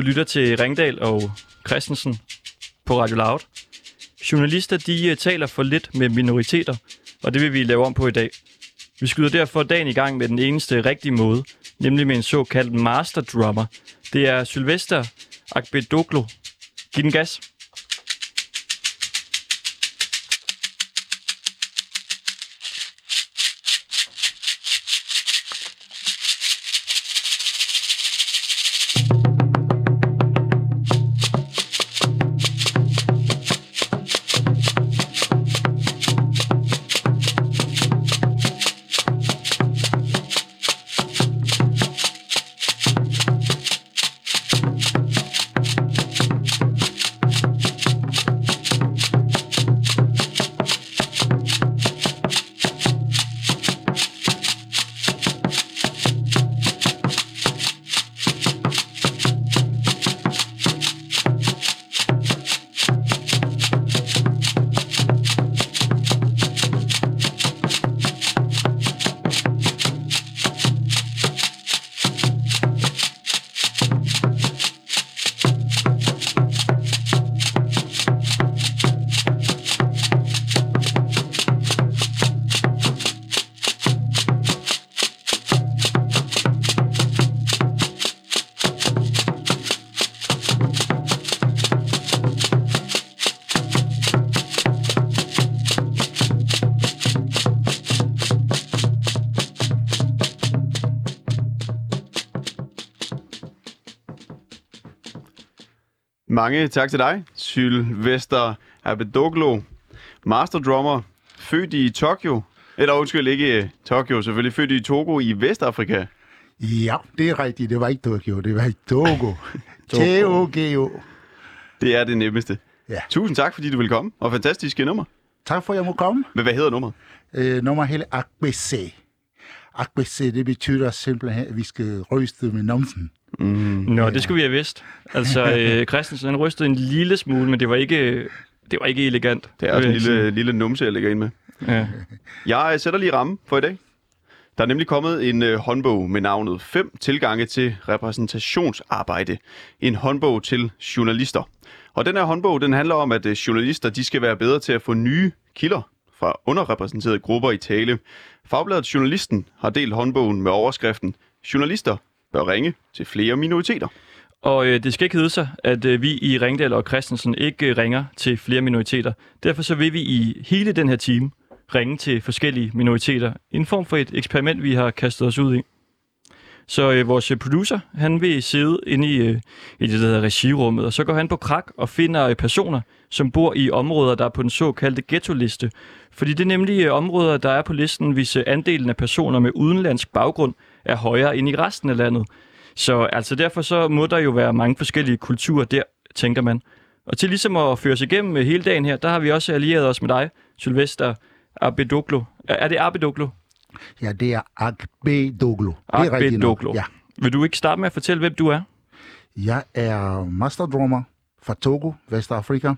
Du lytter til Ringdal og Christensen på Radio Loud. Journalister de øh, taler for lidt med minoriteter, og det vil vi lave om på i dag. Vi skyder derfor dagen i gang med den eneste rigtige måde, nemlig med en såkaldt master drummer. Det er Sylvester Akbedoglu. Giv den gas. Mange tak til dig, Sylvester Abedoglo, master drummer, født i Tokyo, eller undskyld, ikke Tokyo, selvfølgelig født i Togo i Vestafrika. Ja, det er rigtigt. Det var ikke Tokyo, det var i Togo. T-O-G-O. Det er det nemmeste. Ja. Tusind tak, fordi du vil komme, og fantastiske nummer. Tak for, at jeg må komme. Men hvad hedder nummeret? Øh, nummer hele Akbc. Akbc, det betyder simpelthen, at vi skal ryste med numsen. Nå, det skulle vi have vidst. Altså, øh, Christensen han rystede en lille smule, men det var ikke, det var ikke elegant. Det er også vil en lille, lille numse, jeg lægger ind med. Ja. Jeg sætter lige ramme for i dag. Der er nemlig kommet en øh, håndbog med navnet 5 tilgange til repræsentationsarbejde. En håndbog til journalister. Og den her håndbog, den handler om, at øh, journalister de skal være bedre til at få nye kilder fra underrepræsenterede grupper i tale. Fagbladet Journalisten har delt håndbogen med overskriften Journalister bør ringe til flere minoriteter. Og øh, det skal ikke hedde sig, at øh, vi i Ringdal og Christensen ikke øh, ringer til flere minoriteter. Derfor så vil vi i hele den her time ringe til forskellige minoriteter. En form for et eksperiment, vi har kastet os ud i. Så øh, vores producer, han vil sidde inde i, øh, i det, der hedder regirummet, og så går han på krak og finder øh, personer, som bor i områder, der er på den såkaldte ghetto-liste. Fordi det er nemlig øh, områder, der er på listen, hvis øh, andelen af personer med udenlandsk baggrund er højere end i resten af landet. Så altså derfor så må der jo være mange forskellige kulturer der, tænker man. Og til ligesom at føre os igennem øh, hele dagen her, der har vi også allieret os med dig, Sylvester Abedoglu. Er det Abedoglu? Ja, det er nok. Akbedoglu. Ja. Vil du ikke starte med at fortælle, hvem du er? Jeg er masterdrummer fra Togo, Vestafrika.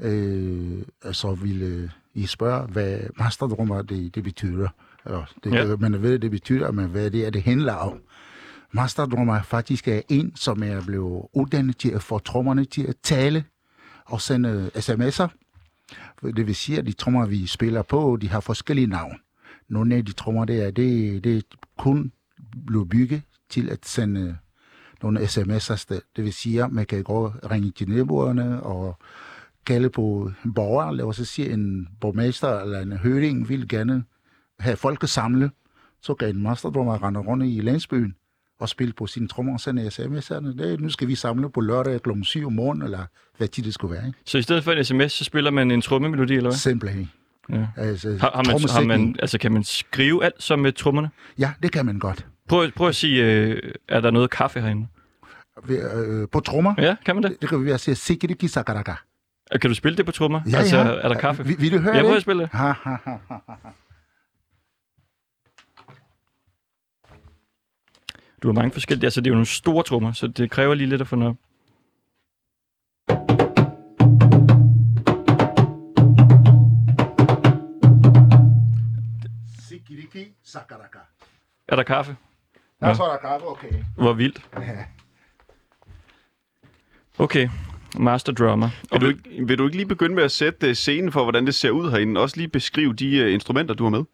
Øh, så ville I spørge, hvad masterdrummer det, det betyder. Eller, det, Ja. Man ved, det betyder, men hvad det er, det handler om. Masterdrummer faktisk er en, som er blevet uddannet til at få trommerne til at tale og sende sms'er. Det vil sige, at de trommer, vi spiller på, de har forskellige navn. Nogle af de trommer, det er, det, det kun blevet bygget til at sende nogle sms'er afsted. Det vil sige, at man kan gå og ringe til naboerne og kalde på en borger. Lad os sige, en borgmester eller en høring vil gerne have folk at samle. Så kan en masterdrummer rende rundt i landsbyen og spille på sine trommer og sende sms'erne. Det, nu skal vi samle på lørdag kl. 7 om morgenen, eller hvad tid det skulle være. Ikke? Så i stedet for en sms, så spiller man en trommemelodi, eller hvad? Simpelthen. Ja. Altså, Har, har man, har man, altså, kan man skrive alt som med trommerne? Ja, det kan man godt. Prøv, prøv at sige, øh, er der noget kaffe herinde? Øh, på trommer, Ja, kan man det? det, det kan vi være sige, sikkeriki sakaraka. Kan du spille det på trommer? Ja, altså, ja. er der kaffe? Vil, vil du høre Jeg prøver at det? spille det. Ha, ha, ha, ha, Du har mange forskellige, altså det er jo nogle store trommer, så det kræver lige lidt at få noget. Sakaraka. Er der kaffe? Der er så der kaffe, okay. Hvor vildt. Ja. Okay, master drummer. Vil du, ikke, vil du ikke lige begynde med at sætte øh, scenen for, hvordan det ser ud herinde? Også lige beskrive de uh, instrumenter, du har med.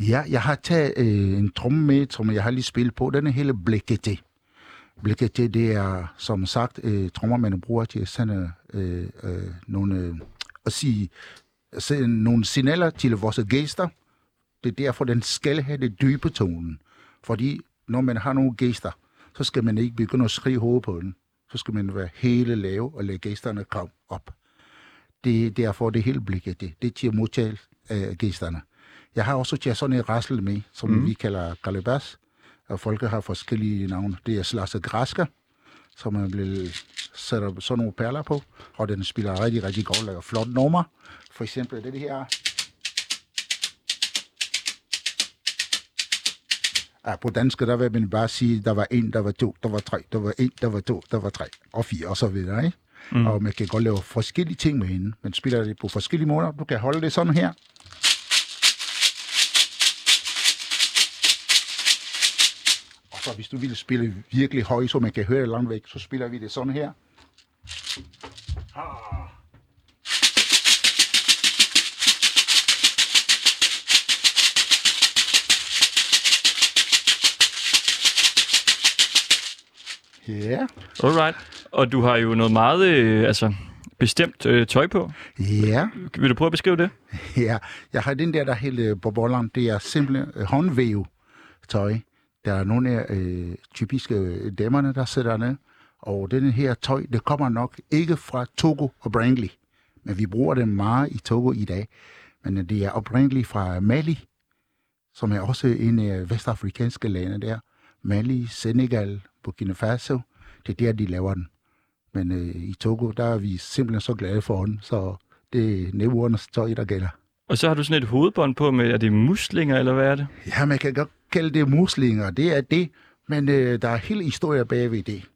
Ja, jeg har taget øh, en tromme med, som jeg har lige spillet på. Den er hele blækket Blækket, det er, som sagt, øh, trommer, man bruger til at sende øh, øh, nogle, øh, at sige, sende nogle signaler til vores gæster. Det er derfor, den skal have det dybe tonen. Fordi når man har nogle gæster, så skal man ikke begynde at skrige hovedet på den. Så skal man være hele lave og lade gæsterne komme op. Det er derfor, det hele blikket. Det, det er til at modtage øh, gæsterne. Jeg har også en rassel med, som mm. vi kalder kalabas. Og folk har forskellige navne. Det er slags græsker, som man vil sætte sådan nogle perler på. Og den spiller rigtig, rigtig godt, laver flot nummer. For eksempel det her. Ja, på dansk, der vil man bare sige, der var en, der var to, der var tre, der var en, der var to, der var tre, og fire, og så videre, ikke? Mm. Og man kan godt lave forskellige ting med hende. Man spiller det på forskellige måder. Du kan holde det sådan her. Så hvis du vil spille virkelig højt, så man kan høre det langt væk, så spiller vi det sådan her. Ah. Ja. Yeah. Alright. Og du har jo noget meget øh, altså, bestemt øh, tøj på. Ja. Vil du prøve at beskrive det? Ja, jeg har den der, der helt på bolleren. Det er simpelthen øh, håndvæv tøj. Der er nogle af øh, typiske damerne, der sidder ned. Og den her tøj, det kommer nok ikke fra Togo oprindeligt. Men vi bruger det meget i Togo i dag. Men øh, det er oprindeligt fra Mali, som er også en af vestafrikanske lande der. Mali, Senegal, Burkina Faso. Det er der, de laver den. Men øh, i Togo, der er vi simpelthen så glade for den, så det er nævnernes tøj, der gælder. Og så har du sådan et hovedbånd på med, er det muslinger, eller hvad er det? Ja, man kan godt kalde det muslinger, det er det, men øh, der er hele historie bagved det.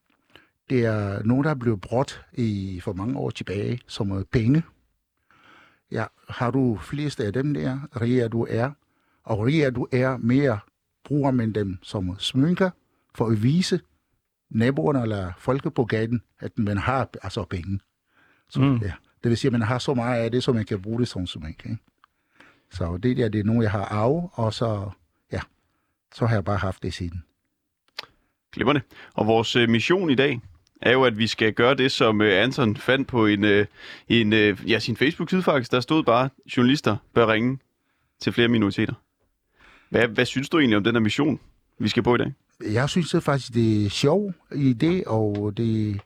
Det er nogen, der er blevet brugt i, for mange år tilbage som penge. Ja, har du flest af dem der, riger du er, og riger du er mere, bruger man dem som smynker for at vise naboerne eller folket på gaden, at man har altså penge. Så, mm. ja, det vil sige, at man har så meget af det, så man kan bruge det som smink. Ikke? Så det der, det er nogen, jeg har arv, og så, så har jeg bare haft det siden. Glimmerne. Og vores øh, mission i dag er jo, at vi skal gøre det, som øh, Anton fandt på en, øh, en, ja, sin Facebook-side faktisk. Der stod bare, journalister bør ringe til flere minoriteter. Hvad, hvad synes du egentlig om den her mission, vi skal på i dag? Jeg synes det faktisk, det er sjov i det, og det,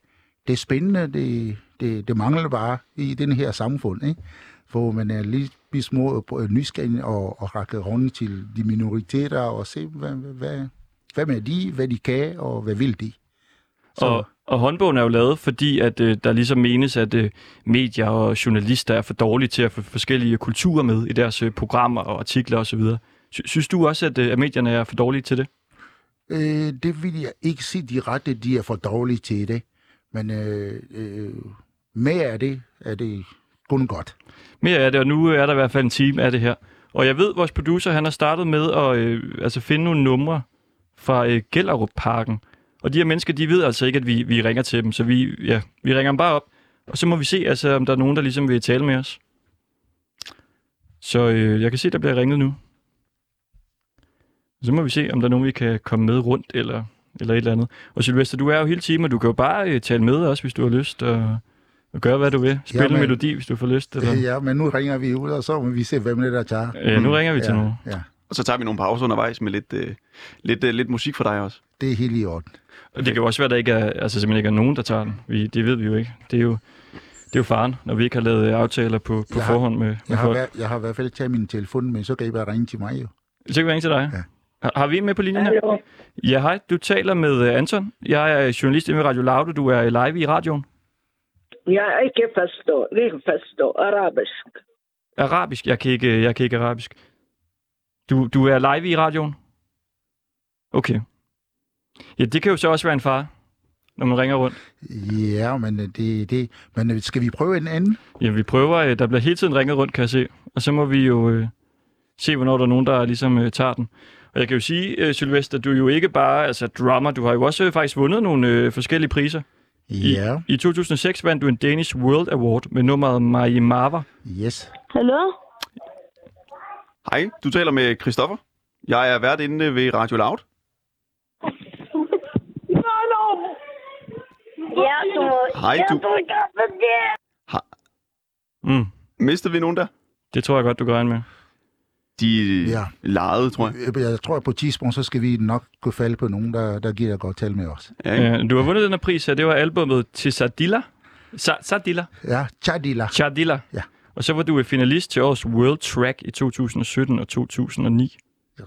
det er spændende. Det, det, det mangler bare i den her samfund, ikke? hvor man er lidt små nysgerrig og, og række rundt til de minoriteter og se, hvad, hvad, hvad med de, hvad de kan, og hvad vil de. Så. Og, og håndbogen er jo lavet, fordi at øh, der ligesom menes, at øh, medier og journalister er for dårlige til at få forskellige kulturer med i deres øh, programmer og artikler osv. Sy- synes du også, at, øh, at medierne er for dårlige til det? Øh, det vil jeg ikke sige direkte, de er for dårlige til det. Men øh, øh, mere af det er det kun godt. Mere af det, og nu er der i hvert fald en time af det her. Og jeg ved, at vores producer han har startet med at øh, altså finde nogle numre fra øh, Gellerup-parken. Og de her mennesker, de ved altså ikke, at vi, vi ringer til dem, så vi, ja, vi ringer dem bare op. Og så må vi se, altså, om der er nogen, der ligesom vil tale med os. Så øh, jeg kan se, der bliver ringet nu. Så må vi se, om der er nogen, vi kan komme med rundt, eller, eller et eller andet. Og Sylvester, du er jo hele timen, og du kan jo bare øh, tale med os, hvis du har lyst, og, og gøre, hvad du vil. Spille ja, men, melodi, hvis du får lyst. Eller? Ja, men nu ringer vi ud, og så må vi se, hvem det er, der tager. Ja, nu ringer vi til ja, nogen. Ja. Og så tager vi nogle pauser undervejs med lidt, øh, lidt, øh, lidt musik for dig også. Det er helt i orden. Og det kan jo også være, at der ikke er, altså simpelthen ikke er nogen, der tager den. Vi, det ved vi jo ikke. Det er jo, det er jo faren, når vi ikke har lavet aftaler på, på jeg forhånd med, med jeg, har, folk. været, jeg har i hvert fald taget min telefon, men så kan I bare ringe til mig jo. Så kan vi ringe til dig. Ja. Har, har vi en med på linjen her? Hallo. Ja, hej. Du taler med uh, Anton. Jeg er journalist ved Radio Loud, du er live i radioen. Jeg ikke forstår, ikke forstår arabisk. Arabisk? Jeg kan ikke, jeg kan ikke arabisk. Du, du er live i radioen? Okay. Ja, det kan jo så også være en far, når man ringer rundt. Ja, men øh, det, det, men øh, skal vi prøve en anden? Ja, vi prøver. øh, Der bliver hele tiden ringet rundt, kan jeg se. Og så må vi jo øh, se, hvornår der er nogen, der ligesom øh, tager den. Og jeg kan jo sige, øh, Sylvester, du er jo ikke bare altså, drummer. Du har jo også øh, faktisk vundet nogle øh, forskellige priser. Ja, I 2006 vandt du en Danish World Award med nummeret Majimava. yes. Hallo? Hej, du taler med Christoffer. Jeg er vært inde ved Radio Loud. Ja, du må... Hej, ja, du- det. Mm. Mistede vi nogen der? Det tror jeg godt, du kan regne med. De Ja. legede, tror jeg. Jeg, tror, at på et tidspunkt, så skal vi nok kunne falde på nogen, der, der giver godt tale med os. Ja, du har vundet den her pris her. Det var albumet til Sadilla. Sa- Sadilla. Ja, Chadila. Chadilla. Ja. Og så var du finalist til årets World Track i 2017 og 2009.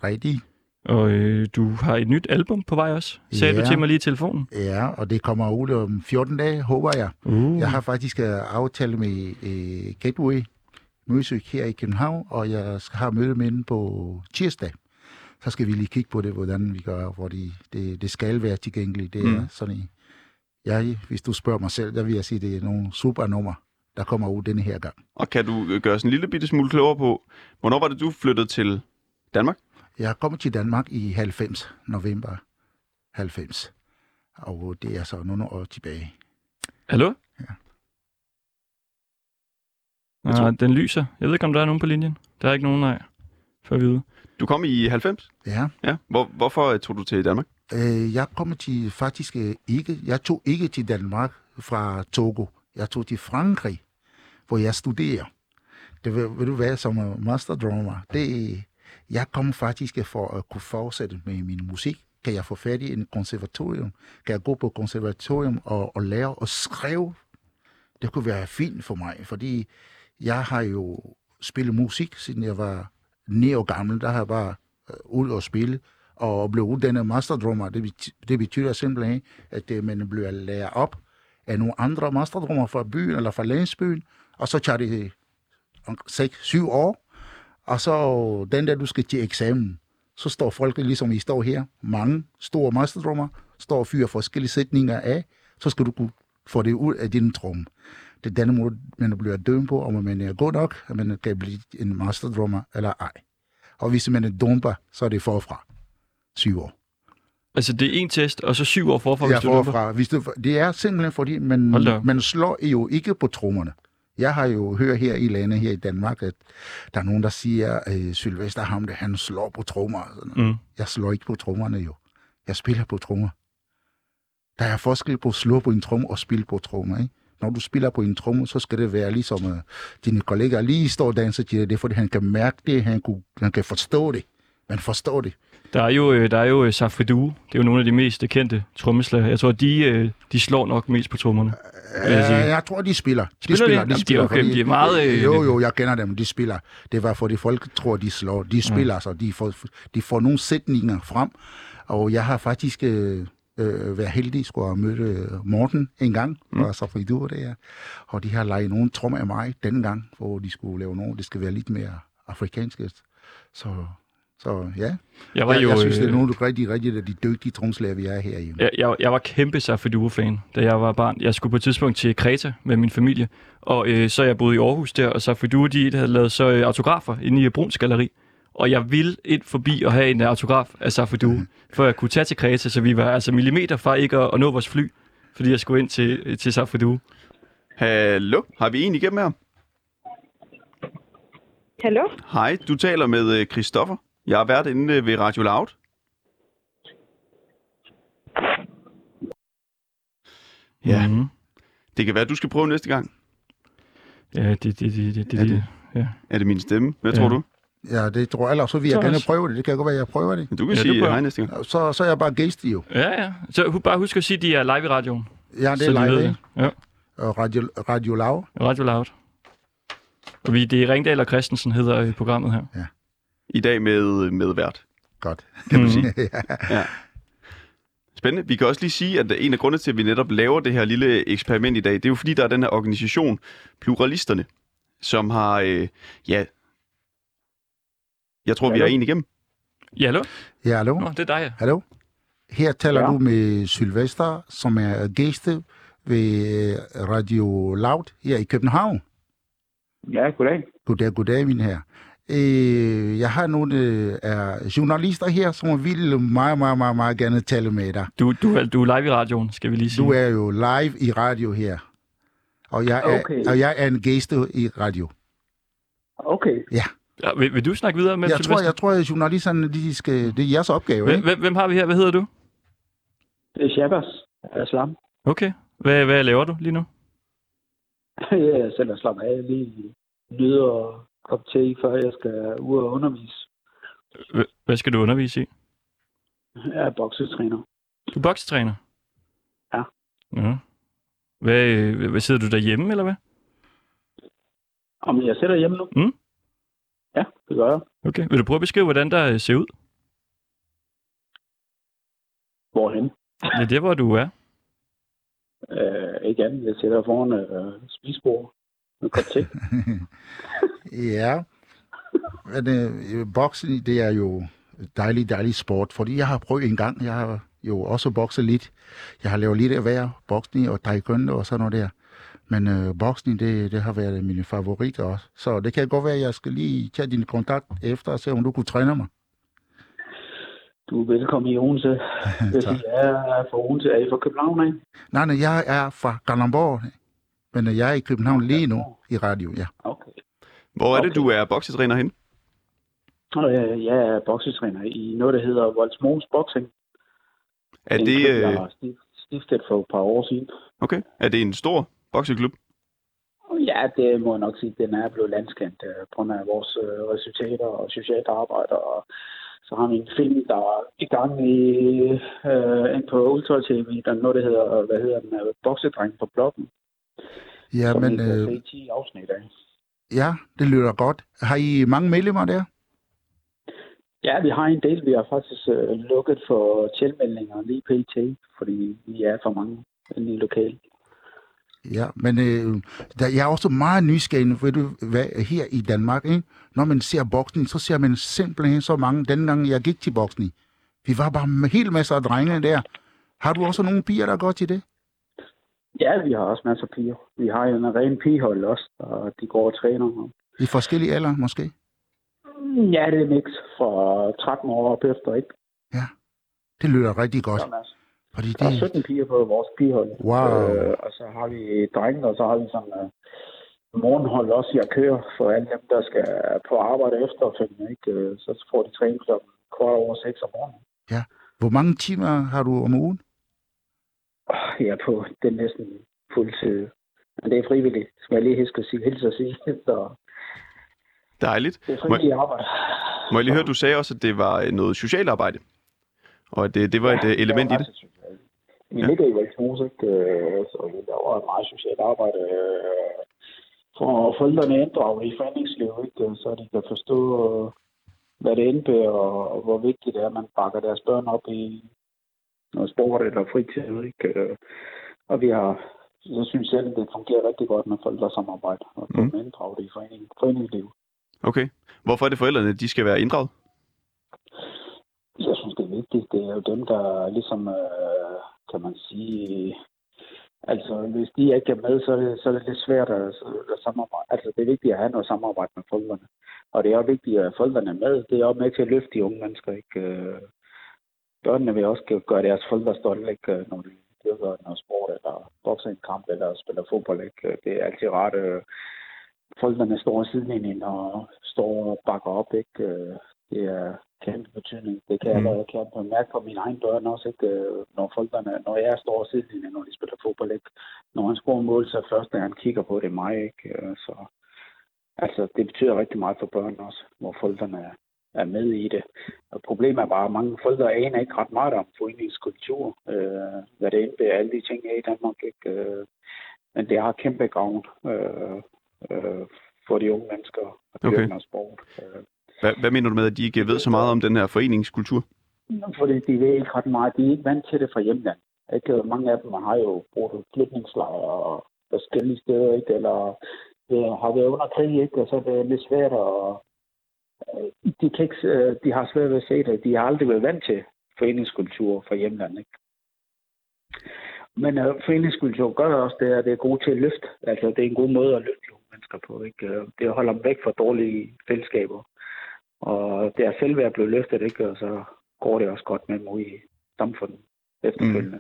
Rigtig. Og øh, du har et nyt album på vej også, sagde Ja. du til mig lige i telefonen. Ja, og det kommer ud om 14 dage, håber jeg. Uh. Jeg har faktisk uh, aftalt med uh, Gateway Music her i København, og jeg skal have møde med dem på tirsdag. Så skal vi lige kigge på det, hvordan vi gør, hvor det, det, det skal være tilgængeligt. Det er Mm. sådan en, ja, hvis du spørger mig selv, der vil jeg sige, det er nogle super nummer, der kommer ud denne her gang. Og kan du øh, gøre os en lille bitte smule klogere på, hvornår var det, du flyttede til Danmark? Jeg er kommet til Danmark i 90, november 90, og det er så nogle år tilbage. Hallo? Ja. Jeg tror- Nej, den lyser. Jeg ved ikke, om der er nogen på linjen. Der er ikke nogen, nej. For at vide. Du kom i 90? Ja, Ja. Hvor, hvorfor øh, tog du til Danmark? Øh, jeg kommer til faktisk øh, ikke, jeg tog ikke til Danmark fra Togo. Jeg tog til Frankrig, hvor jeg studerer. Det vil, vil du være som master drummer. Det, jeg kom faktisk for at kunne fortsætte med min musik. Kan jeg få fat i en konservatorium? Kan jeg gå på konservatorium og, og lære at skrive? Det kunne være fint for mig, fordi jeg har jo spillet musik, siden jeg var 9 år gammel. Der har jeg bare øh, ud og spille og blev uddannet masterdrummer. Det, det betyder simpelthen, at øh, man bliver lært op af nogle andre masterdrummer fra byen eller fra landsbyen, og så tager det øh, 6-7 år, og så den der, du skal til eksamen, så står folk, ligesom I står her, mange store masterdrummer, står og fyrer forskellige sætninger af, så skal du kunne få det ud af din trum. Det er den måde, man bliver dømt på, om man er god nok, at man kan blive en masterdrummer eller ej. Og hvis man er dumper, så er det forfra. Syv år. Altså, det er en test, og så syv år forfra, Ja, hvis du forfra. Hvis du, det er simpelthen fordi, man, man slår jo ikke på trommerne. Jeg har jo hørt her i landet, her i Danmark, at der er nogen, der siger, at øh, Sylvester Hamle, han slår på trommer. Mm. Jeg slår ikke på trommerne jo. Jeg spiller på trommer. Der er forskel på at slå på en tromme og spille på trommer, ikke? Når du spiller på en tromme, så skal det være ligesom uh, dine kollegaer lige står og danser til det. Det fordi han kan mærke det, han, kunne, han kan forstå det. Man forstår det. Der er jo, øh, der er jo øh, Safridu. Det er jo nogle af de mest øh, kendte trommeslager. Jeg tror, de, øh, de slår nok mest på trommerne. jeg sige. Jeg tror, de spiller. De Spiller de? Jamen, de er okay, de er meget, øh, Jo, jo, jeg kender dem. De spiller. Det var fordi folk tror, de slår. De spiller, så de får, de får nogle sætninger frem. Og jeg har faktisk øh, øh, været heldig, skulle have mødt øh, Morten en gang, mm. fra Safridur der. Og de har leget nogle trommer af mig den gang, hvor de skulle lave noget. Det skal være lidt mere afrikansk. Så, så ja. Jeg var jeg, jo... jeg synes, det er øh, nogle af de rigtig, rigtig de dygtige tromslager, vi er her i. Jeg, jeg, jeg var kæmpe Safriduo-fan, da jeg var barn. Jeg skulle på et tidspunkt til Kreta med min familie, og øh, så jeg boede i Aarhus der, og Safriduo, de havde lavet så øh, autografer inde i Bruns Galeri. Og jeg ville ind forbi og have en autograf af Safriduo, for at kunne tage til Kreta, så vi var altså millimeter fra ikke at, at nå vores fly, fordi jeg skulle ind til, til Safriduo. Hallo? Har vi en igennem her? Hallo? Hej, du taler med øh, Christoffer. Jeg har været inde øh, ved Radio Loud. Ja, Mm-hmm. det kan være, du skal prøve næste gang. Ja, det, det, det, det, det, Er det, det- ja. Er det min stemme? Hvad Ja. tror du? Ja, det tror jeg. Ellers så vil jeg Så gerne prøve det. Det kan godt være, at jeg prøver det. Du kan Ja, ja, det sige hej næste gang. Så, så er jeg bare gæst jo. ja, ja. Så bare husk at sige, at de er live i radioen. Ja, det så er de ved live, det. ikke? Ja, Og Radio, Radio Lav. Radio Loud. Og vi, det er Ringdal og Christensen hedder øh, programmet her. I dag med, med vært, Godt. kan man sige. Ja. Spændende. Vi kan også lige sige, at en af grundene til, at vi netop laver det her lille eksperiment i dag, det er jo fordi, der er den her organisation, Pluralisterne, som har, øh, ja, jeg tror, vi er en igennem. Ja, hallo? Ja, hallo? Nå, det er dig. Hallo? Her taler Ja. du med Sylvester, som er gæst ved øh, Radio Loud her i København. Ja, goddag. Goddag, goddag, min her. Øh, jeg har nogle øh, er journalister her, som vil meget, meget, meget, meget gerne tale med dig. Du, du, er, du er live i radioen, skal vi lige sige. Du er jo live i radio her. Og jeg er, Okay. og jeg er en gæst i radio. Okay. Ja, vil, vil du snakke videre med Jeg tror, jeg tror, at journalisterne, de skal, det er jeres opgave, hvem, ikke? hvem, har vi her? Hvad hedder du? Det er Shabas. Aslam. Okay. Hvad, hvad laver du lige nu? jeg selv er slappet af lige nyder og kop te, før jeg skal ud og undervise. Hva- Hvad skal du undervise i? Jeg er boksetræner. Du er boksetræner? Ja. ja. Hvad, øh, hvad sidder du derhjemme, eller hvad? Om jeg sætter hjemme nu? Mm. Ja, det gør jeg. Okay. Vil du prøve at beskrive, hvordan der øh, ser ud? Hvorhen? Ja, det er, hvor du er. Øh, ikke andet. Jeg sætter foran øh, spisbord med kop te. Ja. Men øh, boksen, det er jo dejlig, dejlig sport, fordi jeg har prøvet en gang, jeg har jo også bokset lidt. Jeg har lavet lidt af hver, boksning og taekwondo og sådan noget der. Men øh, boksning, det, det har været mine favoritter også. Så det kan godt være, at jeg skal lige tage din kontakt efter og se, om du kunne træne mig. Du er velkommen i Odense. Hvis. I er fra Odense, er I fra København, ikke? Nej, nej, jeg er fra Kalundborg, men øh, jeg er i København lige nu i radio, ja. Okay. Hvor er det, Okay. du er boksetræner hen? Øh, jeg er boksetræner i noget, der hedder Voldsmogens Boxing. Er det, klub, jeg øh, har stif- stiftet for et par år siden. okay. er det en stor bokseklub? Ja, det må jeg nok sige, den er blevet landskendt øh, på grund af vores øh, resultater og socialt arbejde. Og så har vi en film, der er i gang i, øh, ind på Ultra TV, der er noget, der hedder, hvad hedder den, øh, Boksedreng på bloggen. Ja, som men I kan øh, se 10 afsnit af. ja, det lyder godt. Har I mange medlemmer der? Ja, vi har en del. Vi har faktisk øh, lukket for tilmeldninger lige pt, fordi vi er for mange i lokal. Ja, men øh, der, jeg er også meget nysgerrig, ved du hvad, her i Danmark, ikke? når man ser boksning, så ser man simpelthen så mange, dengang jeg gik til boksning. Vi var bare en hel masse af drenge der. Har du også nogle piger, der går til det? Ja, vi har også masser af piger. Vi har jo en ren pigehold også, og de går og træner. I forskellige alder, måske? Ja, det er mix fra 13 år op efter, ikke? Det lyder rigtig godt, Mads. Fordi Der er det... 17 piger på vores pigehold. Wow. Øh, og så har vi drenge, og så har vi sådan uh, morgenhold også i at køre for alle dem, der skal på arbejde efterfølgende. Ikke? Øh, Så får de træning klokken kvart over 6 om morgenen. Hvor mange timer har du om ugen? Jeg er på det er næsten fuldtid. Men det er frivilligt, skal jeg lige huske at sige, hilse at sige. Så Dejligt. det er frivilligt arbejde. Må jeg lige høre, du sagde også, at det var øh, noget socialt arbejde, og at det, det var et øh, element i det. Vi Ja. ligger i Valsmose, ikke? Øh, så vi laver et meget socialt arbejde øh, for forældrene inddraget i foreningslivet, ikke? så de kan forstå, øh, hvad det indebærer, og hvor vigtigt det er, at man bakker deres børn op i noget sport eller fritid. Ikke? Øh, Og vi har, jeg synes selv, det fungerer rigtig godt med forældresamarbejde, og Mm. dem inddraget i forening, foreningslivet. Okay. Hvorfor er det forældrene, de skal være inddraget? Jeg synes, det er vigtigt. Det er jo dem, der ligesom, øh, kan man sige, altså hvis de ikke er med, så er det, så er det lidt svært at, at samarbejde. Altså det er vigtigt at have noget samarbejde med forældrene. Og det er også vigtigt, at forældrene er med. Det er også med til at løfte de unge mennesker. Ikke? Øh, børnene vil også gøre deres forældre stolte, ikke? Øh, når de dyrker noget sport, eller bokser en kamp, eller spiller fodbold. Ikke? Øh, det er altid rart, at forældrene står siden sidelinjen og står og bakker op. Ikke? Det er kæmpe betydning. Det kan jeg Mm. allerede kan jeg mærke på mine egne børn også, ikke? Øh, når forældrene, når jeg står og sidelinjen, når de spiller fodbold, ikke? Når han scorer mål, så først, når han kigger på det mig, ikke? Øh, Så, altså, det betyder rigtig meget for børn også, hvor forældrene er, er med i det. Og problemet er bare, at mange forældre aner ikke ret meget om foreningskultur, øh, hvad det indebærer, alle de ting er i Danmark, ikke? Øh, men det har kæmpe gavn øh, øh, for de unge mennesker at dyrke Okay. noget sport. Øh, hvad, hvad mener du med, at de ikke ved så meget om den her foreningskultur? fordi de ved ikke ret meget. De er ikke vant til det fra hjemland. Ikke? Mange af dem har jo brugt flytningslejre og forskellige steder, ikke? eller øh, har været under krig, ikke? og så er det lidt svært at... Øh, de, kan ikke, øh, de har svært ved at se det. De har aldrig været vant til foreningskultur fra hjemland. Ikke? Men øh, foreningskultur gør også det, at det er god til at løfte. Altså, det er en god måde at løfte mennesker på. Ikke? Øh, det holder dem væk fra dårlige fællesskaber. Og det er selv ved at blive løftet, ikke? Og så går det også godt med dem ude i samfundet efterfølgende.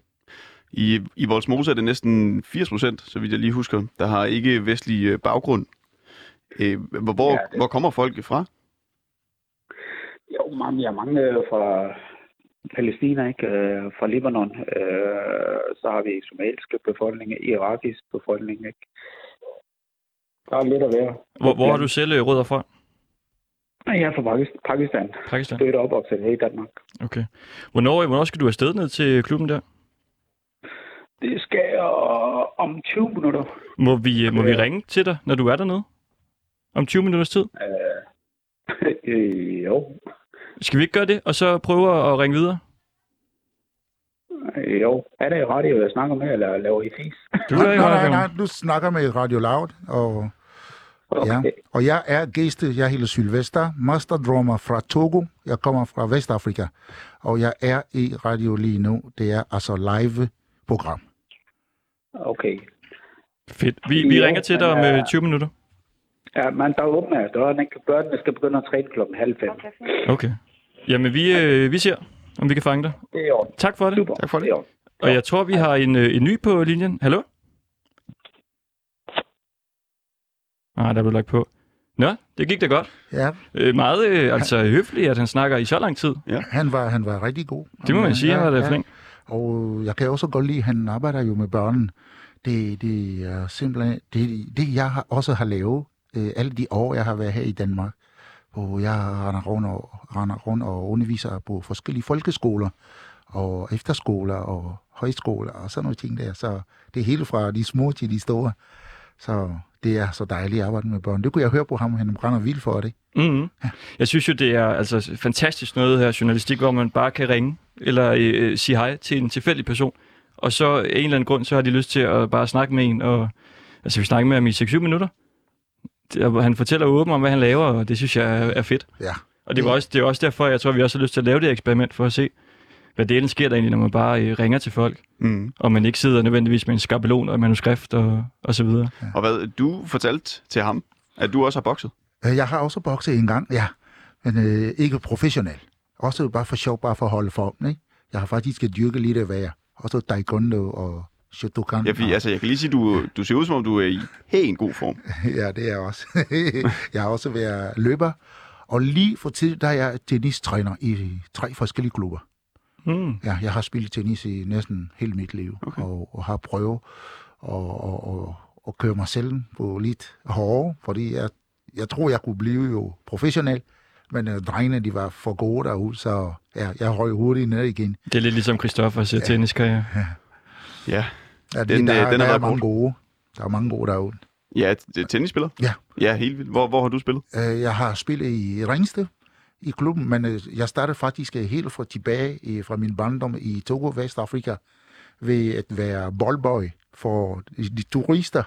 I, I Voldsmose er det næsten 80 procent, så vidt jeg lige husker, der har ikke vestlig øh, baggrund. Øh, hvor, hvor, Ja, det- hvor kommer folk fra? Jo, mange, ja, mange fra Palæstina, ikke? Øh, fra Libanon. Øh, så har vi somaliske befolkning, irakisk befolkning, ikke? Der er lidt at være. Hvor, hvor har du selv øh, rødder fra? Jeg er fra Pakistan. Pakistan. Født og opvokset her i Danmark. Okay. Hvornår, hvornår skal du afsted ned til klubben der? Det skal jeg om 20 minutter. Må vi, øh, må vi ringe til dig, når du er dernede? Om 20 minutters tid? Øh, jo. Skal vi ikke gøre det, og så prøve at ringe videre? Øh, Jo. Er det radio, jeg snakker med, eller laver I fis? Du nej, nej, nej, nej, du snakker med Radio Loud, og, ja. Okay. og jeg er gæste, jeg hedder Sylvester, master drummer fra Togo, jeg kommer fra Vestafrika, og jeg er i radio lige nu, det er altså live program. okay. Fedt. Vi, vi Jo, ringer til dig om men, øh, øh, 20 minutter. Ja, men der åbner døren, ikke? Børnene skal begynde at træne klokken halv fem. Okay. Jamen, vi, øh, vi ser, om vi kan fange dig. Det er. Tak for det. Super. Tak for det. er orden. Og jeg tror, vi har en, øh, en ny på linjen. Hallo? Nej, der blev lagt på. Nå, det gik da godt. Ja, Øh, meget øh, altså, høfligt, at han snakker i så lang tid. han var, han var rigtig god. Det må man sige, han var da flink. Og jeg kan også godt lide, at han arbejder jo med børn. Det, det er simpelthen det, det jeg har, også har lavet øh, alle de år, jeg har været her i Danmark. Hvor jeg render rundt og, render rundt og underviser på forskellige folkeskoler og efterskoler og højskoler og sådan nogle ting der. Så det er helt fra de små til de store. Så det er så dejligt at arbejde med børn. Det kunne jeg høre på ham, han brænder vildt for det. Mm-hmm. Jeg synes jo, det er altså, fantastisk noget her journalistik, hvor man bare kan ringe eller øh, sige hej til en tilfældig person. Og så af en eller anden grund, så har de lyst til at bare snakke med en. Og, altså, vi snakker med ham i 6-7 minutter. Det, han fortæller åbent om, hvad han laver, og det synes jeg er, er fedt. Ja. Og det, var også, det er også derfor, jeg tror, vi også har lyst til at lave det eksperiment, for at se, hvad delen sker der egentlig, når man bare øh, ringer til folk, Mm. og man ikke sidder nødvendigvis med en skabelon og manuskript og, og så videre. Og hvad, du fortalte til ham, at du også har bokset. Øh, Jeg har også bokset en gang, ja. Men øh, ikke professionelt. Også bare for sjov, bare for at holde form, ikke? Jeg har faktisk dyrket lidt af hver. Også taekwondo og shotokan. Ja, fordi, altså, jeg kan lige sige, du, du ser ud som om, du er i helt god form. ja, det er jeg også. jeg har også været løber. Og lige for tid, der er jeg tennistræner i tre forskellige klubber. Mm. Ja, jeg har spillet tennis i næsten hele mit liv, Okay. og, og har prøvet at, at, at, at køre mig selv på lidt hårdere, fordi jeg, jeg tror, jeg kunne blive jo professionel, men uh, drengene, de var for gode derude, så ja, jeg røg hurtigt ned igen. Det er lidt ligesom Christoffers ja. tenniskarriere. Ja, Ja, Den, den, der, øh, den der har er været mange gode. Der er mange gode derude. ja tennisspiller? Ja. Ja, helt vildt. Hvor, hvor har du spillet? Uh, jeg har spillet i Ringsted i klubben, men øh, jeg startede faktisk øh, helt fra tilbage i, fra min barndom i Togo, Vestafrika, ved at være boldboy for de, de turister.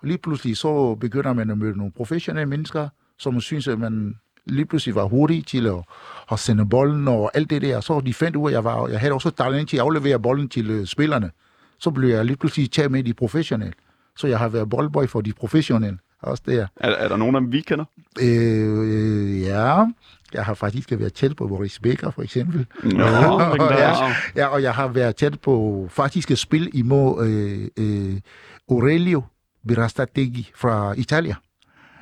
Og lige pludselig så begynder man at møde nogle professionelle mennesker, som synes, at man lige pludselig var hurtig til at, at sende bolden og alt det der. Så de fandt ud af, at jeg, var, jeg havde også talent til at aflevere bolden til øh, spillerne. Så blev jeg lige pludselig taget med de professionelle. Så jeg har været boldboy for de professionelle også der. Er, er der nogen af dem, vi kender? Øh, ja, jeg har faktisk været tæt på Boris Becker, for eksempel. Nå, legendarisk. ja, ja, og jeg har været tæt på faktisk at spille imod øh, øh, Aurelio Birastategi fra Italien.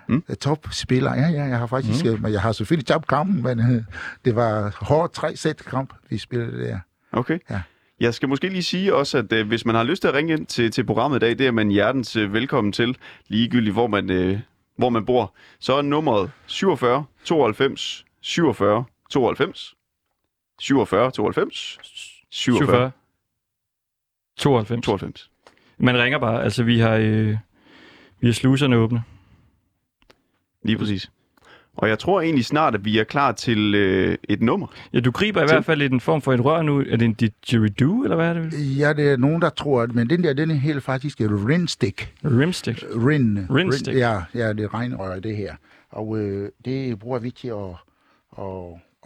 Mm. Mm. Topspiller, ja, ja, jeg har faktisk, mm. men jeg har selvfølgelig tabt kampen, men øh, det var hårdt tre sæt kamp, vi spillede der. Okay. Ja. Jeg skal måske lige sige også, at øh, hvis man har lyst til at ringe ind til, til programmet i dag, det er man hjertens øh, velkommen til, ligegyldigt hvor man, øh, hvor man bor. Så er nummeret 47 92 47 92 47 92 47 47. 92. 92. Man ringer bare. Altså, vi har, øh, vi har sluserne åbne. Lige præcis. Og jeg tror egentlig snart, at vi er klar til øh, et nummer. Ja, du griber i Til- hvert fald i den form for et rør nu. Er det en didgeridoo, eller hvad er det? Ja, det er nogen, der tror, at men den der, den er helt faktisk et rinstick. Rimstick. Rin. Rinstick. Rin, ja, ja, det er regnrør, det her. Og øh, det bruger vi til at, at,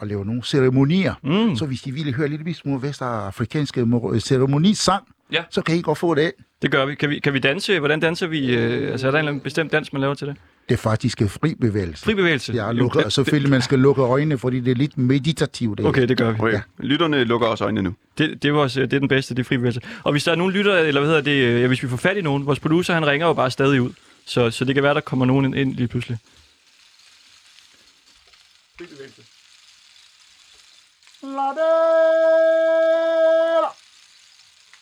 at lave nogle ceremonier. Mm. Så hvis de ville høre lidt små vestafrikanske mo- ceremonisang, Ja. så kan I godt få det. Det gør vi. Kan vi, kan vi danse? Hvordan danser vi? Øh, altså, er der en eller anden bestemt dans, man laver til det? Det faktiske fri bevægelse. Fri bevægelse. Ja, lukke, og selvfølgelig man skal lukke øjnene, fordi det er lidt meditativt. det her. Okay, det gør vi. Okay. Ja. Lytterne lukker også øjnene nu. Det, det, er vores, det er den bedste, det er fri bevægelse. Og hvis der er nogen lytter, eller hvad hedder det, øh, ja, hvis vi får fat i nogen, vores producer, han ringer jo bare stadig ud. Så, så det kan være, der kommer nogen ind, lige pludselig. La de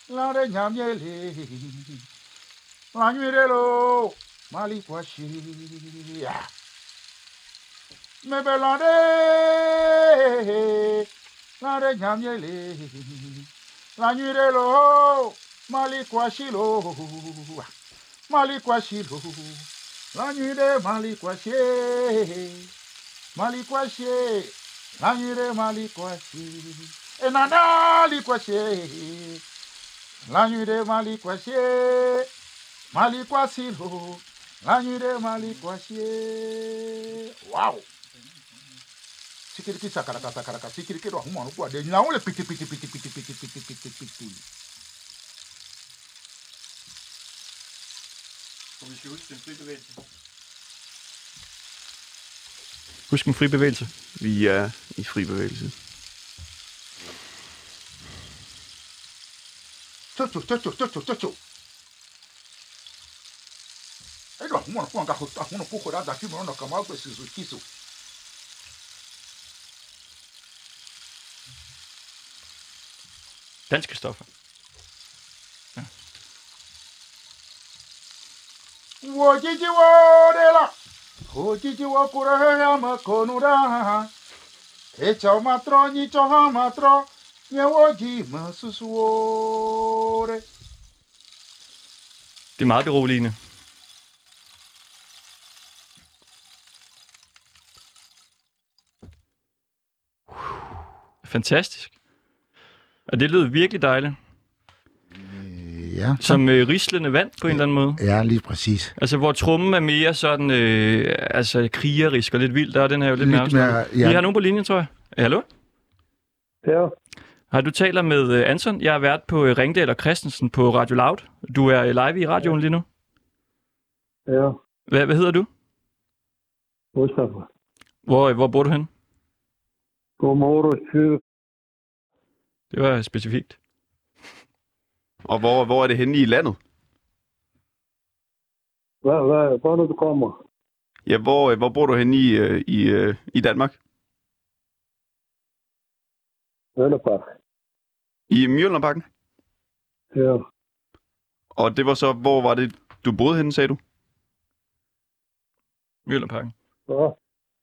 la la de nyamyele la nywirelo mali kwashi me be Malikwashi. Mebelade, la re nyamyele, la nyurelo, malikwashilo, malikwashilo, la nyure malikwashe, malikwashe, la nyure malikwashe, enanda likwashe, la nyure malikwashe, lo, Lanyire malikwashe. Wow. Sikiriki sakaraka sakaraka sikiriki ro humo kwa de nyawo le piti piti piti piti piti piti piti piti. Husk en fri bevægelse. Vi er i fri bevægelse. Tutu tutu tutu tutu. huonakuanga hakuna kuhurada lakini unaona kama wako sizukizo O Christopher? o Wajiji O dela, hojiji wa kura ya makonura, echa matro ni choha e nye waji masusuore. Det er meget beroligende. Fantastisk. Og det lød virkelig dejligt. Ja. Som øh, rislende vand på en eller anden måde. Ja, lige præcis. Altså, hvor trummen er mere sådan, øh, altså krigerisk og lidt vild, der er den her jo lidt, Lidt mere ja. Vi har nogen på linjen, tror jeg. Ja, Hallo? Ja, Har du taler med øh, Anton? Jeg har været på øh, Ringdal og Christensen på Radio Loud. Du er øh, live i radioen lige nu. ja, Hvad, hvad hedder du? Mustafa. Hvor, hvor bor du hen? Godmorgen. Det var specifikt. Og hvor, hvor er det henne i landet? Hvad, hvad, hvor er det, du kommer? Ja, hvor, hvor bor du henne i, øh, i, øh, i Danmark? Vællepark. I Mjølnerparken? Ja, Og det var så, hvor var det, du boede henne, sagde du? Møllerparken. ja.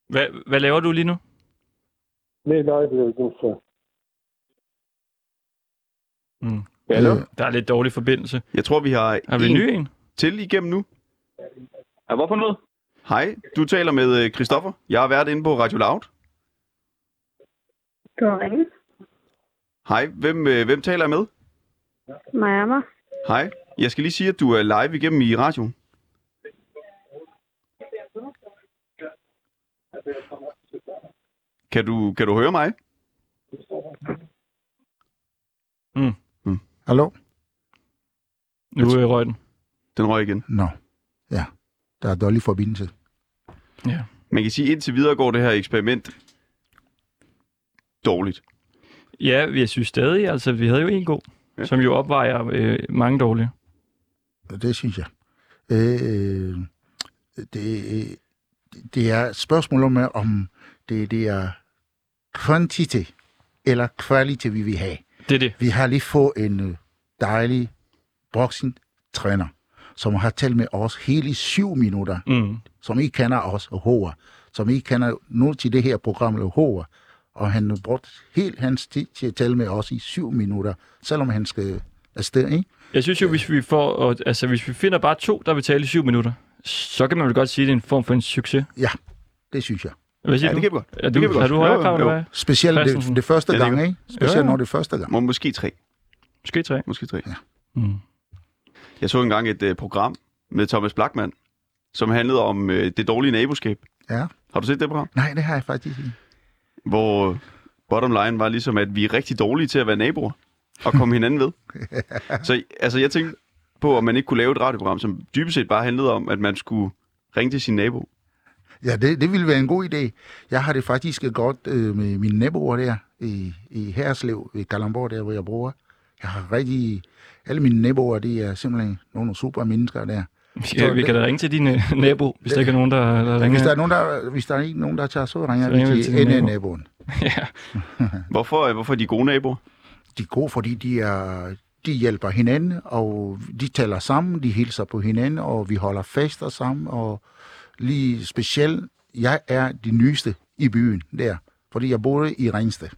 Hvad, hvad laver du lige nu? Er du så. Mm. Hallo? Øh, Der er lidt dårlig forbindelse. Jeg tror, vi har, Har vi en en ny en? til igennem nu. Ja, hvorfor noget? Hej, du taler med øh, Christoffer. Jeg har været inde på Radio Loud. Du har ringet. Hej, hvem, øh, hvem taler jeg med? Maja Hej, jeg skal lige sige, at du er live igennem i radioen. Kan du, kan du høre mig? Hallo? Nu er røg den. Den røg igen. Nå. Ja. Der er dårlig forbindelse. Ja. Man kan sige, at indtil videre går det her eksperiment dårligt. ja, jeg synes stadig, altså vi havde jo en god, Ja. ja. som jo opvejer øh, mange dårlige. Det synes jeg. Øh, det, det er et spørgsmål om, om det, det er kvantitet eller kvalitet, vi vil have. Det er det. Vi har lige fået en øh, dejlig boxing-træner, som har talt med os hele syv minutter, Mm. som ikke kender os og Hova, som ikke kender noget til det her program eller Hova. Og han har brugt helt hans tid til at tale med os i syv minutter, selvom han skal afsted, ikke? Jeg synes jo, hvis vi får, altså hvis vi finder bare to, der vil tale i syv minutter, så kan man vel godt sige, at det er en form for en succes. Det synes jeg. Hvad siger Ja, det du? kan vi godt. Er det du, kan vi har godt. du højere krav, eller jo. hvad? Specielt det, det første Ja, det gang, ikke? Specielt Ja, ja. når det er første gang. Må, måske tre. Måske tre. Måske tre. Mm. Jeg så engang et uh, program med Thomas Blackman, som handlede om uh, det dårlige naboskab. Ja. Har du set det program? Nej, det har jeg faktisk ikke. Hvor øh, bottom line var ligesom, at vi er rigtig dårlige til at være naboer og komme hinanden ved. Så altså, jeg tænkte på, om man ikke kunne lave et radioprogram, som dybest set bare handlede om, at man skulle ringe til sin nabo Ja, det, det ville være en god idé. Jeg har det faktisk godt øh, med mine naboer der i, i Herslev, i Kalamborg, der hvor jeg bor. Jeg har rigtig... Alle mine naboer, de er simpelthen nogle super mennesker der. Vi kan, vi kan da ringe til din øh, nabo, hvis der ikke er nogen, der, der ringer. Hvis der er nogen, der, hvis der er ikke nogen, der tager, så ringer Så vi ringer vi til til din en af nabo. naboen. ja. Hvorfor, øh, hvorfor er de gode naboer? De er gode, fordi de, er, de hjælper hinanden, og de taler sammen, de hilser på hinanden, og vi holder fester sammen, og lige specielt, jeg er de nyeste i byen der, fordi jeg boede i Ringsted.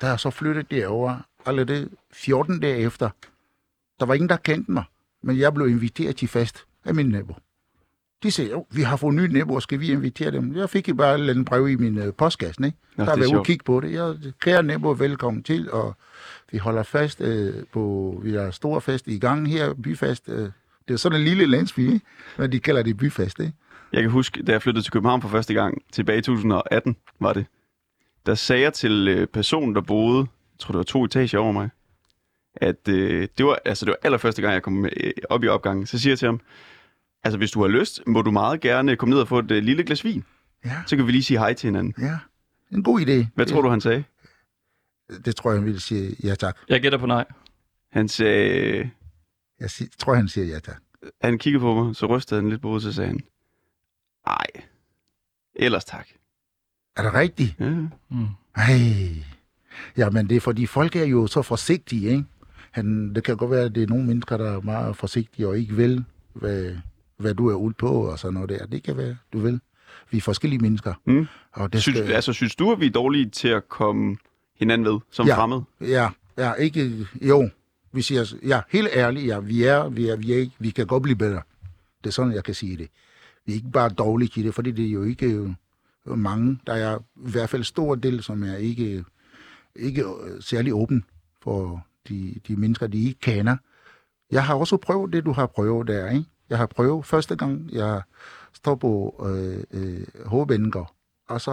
Da jeg så flyttet derover, allerede 14 dage efter, der var ingen, der kendte mig, men jeg blev inviteret til fest af min nabo. De sagde, jo, vi har fået nye naboer, skal vi invitere dem? Jeg fik bare andet brev i min øh, postkasse, ikke? Nå, der er var ude kigge på det. Jeg, kære naboer, velkommen til, og vi holder fast øh, på, vi har stor fest i gang her, byfest. Øh, det er sådan en lille landsby, ikke? men de kalder det byfest, ikke? Jeg kan huske, da jeg flyttede til København for første gang, tilbage i 2018 var det, der sagde jeg til øh, personen, der boede, jeg tror det var to etager over mig, at øh, det, var, altså, det var allerførste gang, jeg kom øh, op i opgangen. Så siger jeg til ham, altså hvis du har lyst, må du meget gerne komme ned og få et øh, lille glas vin. Ja, Så kan vi lige sige hej til hinanden. ja. En god idé. Hvad tror du, han sagde? Det, det tror jeg, han ville sige ja tak. Jeg gætter på nej. Han sagde, Jeg sig, tror, han siger ja tak. han kiggede på mig, så rystede han lidt på hovedet, så sagde han, ej, ellers tak. Er det rigtigt? Ja. Mm. Ej. Ja, men det er fordi, folk er jo så forsigtige, ikke? Han, det kan godt være, at det er nogle mennesker, der er meget forsigtige og ikke vil, hvad, hvad du er ude på og sådan noget der. Det kan være, du vil. Vi er forskellige mennesker. Mm. Og det Synes, skal, altså, synes du, at vi er dårlige til at komme hinanden ved som Ja. fremmed? Ja, ja, ikke... Jo, vi siger... Ja, helt ærligt, ja, vi er, vi er, vi er ikke... Vi kan godt blive bedre. Det er sådan, jeg kan sige det det er ikke bare dårligt i det, fordi det er jo ikke øh, mange. Der er i hvert fald stor del, som er ikke, ikke øh, særlig åben for de, de mennesker, de ikke kender. Jeg har også prøvet det, du har prøvet der, ikke? Jeg har prøvet første gang, jeg står på øh, øh, Håbænger, og så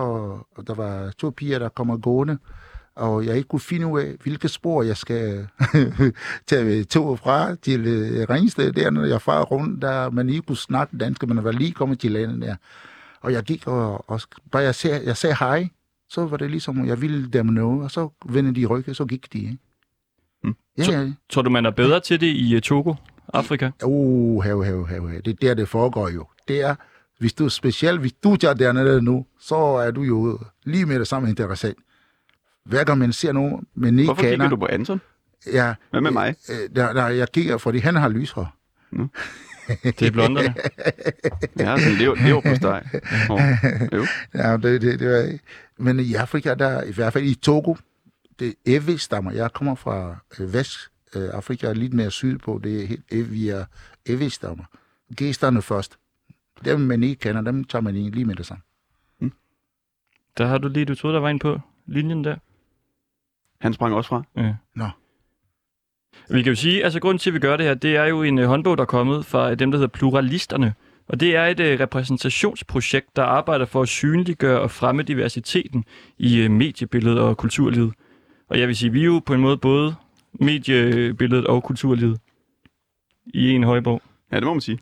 der var to piger, der kommer gående, og jeg ikke kunne finde ud af, hvilke spor jeg skal tage tog fra til øh, Ringsted, der når jeg farer rundt, der man ikke kunne snakke dansk, men var lige kommet til landet der. Og jeg gik, og, og bare jeg sagde, jeg sagde hej, så var det ligesom, jeg ville dem noget, og så vendte de ryggen, så gik de. Ikke? Mm. Ja, ja. Tror du, man er bedre til det i øh, Togo, Afrika? Uh, have, have, have, have. Det er der, det foregår jo. Det er, hvis du specielt, hvis du tager dernede nu, så er du jo lige med det samme interessant. Hver gang man ser nogen, man ikke Hvorfor kender, kigger du på Anton? Ja, Hvad med mig? øh, der, der, jeg kigger, fordi han har lyshår. Det er blonderne. Ja, sådan lever, lever på dig. Oh, jo. Ja, det, det, det var, men i Afrika, der, i hvert fald i Togo, det er Ewe-stammer. Jeg kommer fra øh, Vestafrika, lidt mere sydpå. Det er helt, øh, vi er Ewe-stammer. Gæsterne først. Dem, man ikke kender, dem tager man lige med det samme. Der har du lige, du troede, der var en på linjen der. Han sprang også fra. Ja. Nå. Vi kan jo sige, altså grunden til, at vi gør det her, det er jo en øh, håndbog, der er kommet fra øh, dem, der hedder Pluralisterne. Og det er et øh, repræsentationsprojekt, der arbejder for at synliggøre og fremme diversiteten i øh, mediebilledet og kulturlivet. Og jeg vil sige, vi er jo på en måde både mediebilledet og kulturlivet i en højbog. Ja, det må man sige.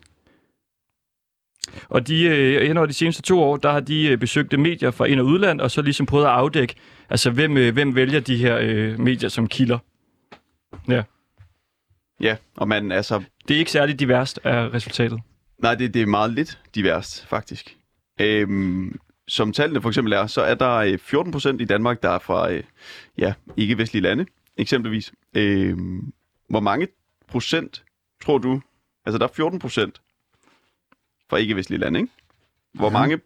Og de, øh, hen over de seneste to år, der har de øh, besøgt medier fra ind- og udland, og så ligesom prøvet at afdække, altså hvem, øh, hvem vælger de her øh, medier som kilder. Ja. Ja, og man, altså, Det er ikke særlig diverst af resultatet. nej, det, det er meget lidt diverst, faktisk. Øhm, som tallene for eksempel er, så er der øh, 14 procent i Danmark, der er fra øh, ja, ikke-vestlige lande, eksempelvis. Øhm, hvor mange procent tror du, altså der er 14 procent fra ikke-vestlige lande, ikke? Hvor Ja. mange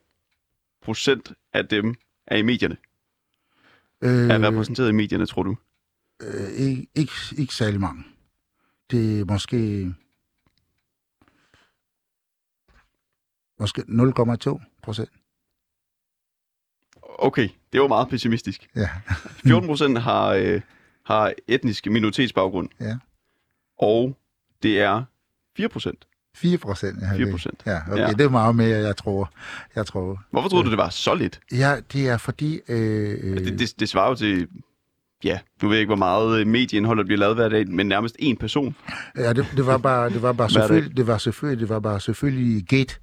procent af dem er i medierne? Øh, Er repræsenteret i medierne, tror du? øh, ikke, ikke, ikke særlig mange. Det er måske... Måske 0,2 procent. Okay, det var meget pessimistisk. Ja. 14 procent har, øh, har etnisk minoritetsbaggrund. Ja. Og det er 4 procent. 4 procent. Ja, 4 det- procent. Ja, okay, Ja. ja, det er meget mere, jeg tror. Jeg tror. Hvorfor troede du, det var så lidt? Ja, det er fordi... Øh, øh, Det, det, det svarer jo til, ja, nu ved jeg ikke, hvor meget øh, medieindhold, der bliver lavet hver dag, men nærmest én person. Ja, det, det var bare, det var bare selvfølgelig, det var selvfølgelig, det var bare selvfølgelig gæt.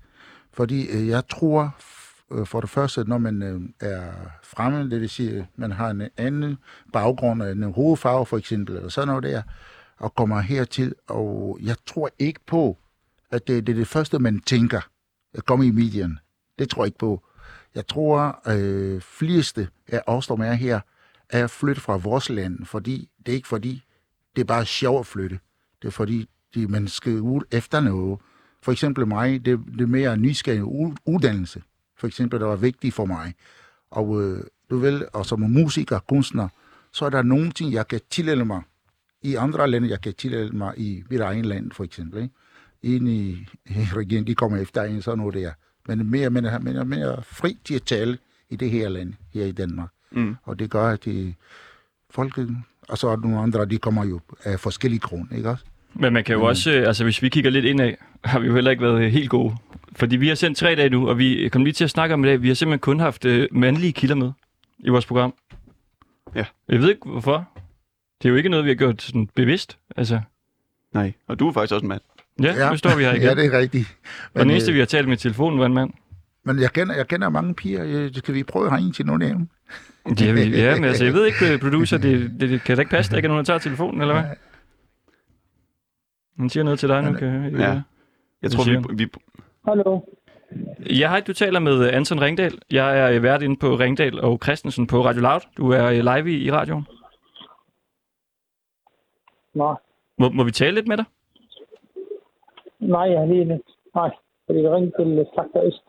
Fordi øh, jeg tror, øh, for det første, når man øh, er fremme, det vil sige, man har en anden baggrund, en hovedfarve for eksempel, eller sådan noget der, og kommer hertil, og jeg tror ikke på, at det, det er det første, man tænker, at komme i medien. Det tror jeg ikke på. Jeg tror, øh, fleste af os, der er her, er flyttet fra vores land, fordi det er ikke fordi, det er bare sjovt at flytte. Det er fordi, de, man skal ud efter noget. For eksempel mig, det, det er mere nysgerrig uddannelse. For eksempel, der var vigtigt for mig. Og øh, du vil, og som musiker, kunstner, så er der nogle ting, jeg kan tillægge mig i andre lande, jeg kan tillægge mig i mit egen land, for eksempel. Ikke? Ind i, i regeringen, de kommer efter en, sådan noget der. Men mere, men, men er mere fri til at tale i det her land, her i Danmark. Mm. Og det gør, at de, folket, og så er der nogle andre, de kommer jo af forskellige grunde, ikke også? Men man kan jo mm. også, øh, altså hvis vi kigger lidt indad, har vi jo heller ikke været helt gode. Fordi vi har sendt tre dage nu, og vi kommer lige til at snakke om det. Vi har simpelthen kun haft mandlige kilder med i vores program. Ja. Jeg ved ikke hvorfor. Det er jo ikke noget, vi har gjort sådan bevidst. Altså. Nej, og du er faktisk også en mand. Ja, ja. nu står vi her igen. ja, det er rigtigt. Men, og den eneste, øh, vi har talt med telefonen, var en mand. Men jeg kender, jeg kender mange piger. Skal vi prøve at have en til nogle af dem? Ja, vi, ja, men altså, jeg ved ikke, producer, det, det, det kan da ikke passe, der ikke er nogen, der tager telefonen, eller hvad? Han siger noget til dig nu, kan jeg Ja. Jeg tror, vi, vi... Hallo. Ja, hej, du taler med Anton Ringdal. Jeg er vært inde på Ringdal og Christensen på Radio Loud. Du er live i, i radioen. Nå. Må, må vi tale lidt med dig? Nej, jeg har lige lidt. Nej, fordi jeg ringte til Slagter Øst.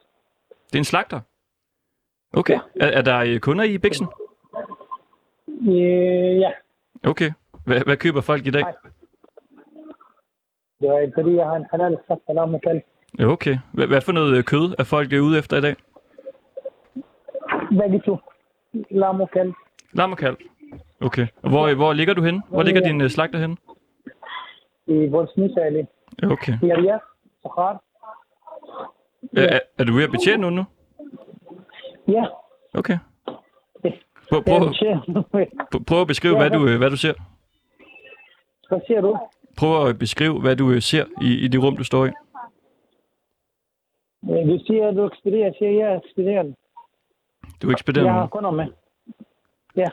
Det er en slagter? Okay. Ja. Er, er der øh, kunder i Bixen? Øh, ja. Okay. Hvad, hvad køber folk i dag? Nej. Det er fordi, jeg har en halal slagter lam og kalv. Okay. Hvad, hvad for noget øh, kød er folk ude efter i dag? Begge to. Lam og kalv. Lam og kalv. Okay. Og hvor, hvor ligger du henne? Hvor ligger din slagter henne? I vores Nysali. Okay. I Riyadh, Sahar. Ja. Er, er du ved at betjene nu nu? Ja. Okay. Prøv, prøv, prøv, prøv at beskrive, hvad du, hvad du ser. Hvad ser du? Prøv at beskrive, hvad du ser i, i det rum, du står i. Du siger, at du ekspederer. Jeg siger, at jeg er ekspederende. Du ekspederer Jeg har kunder med. Ja.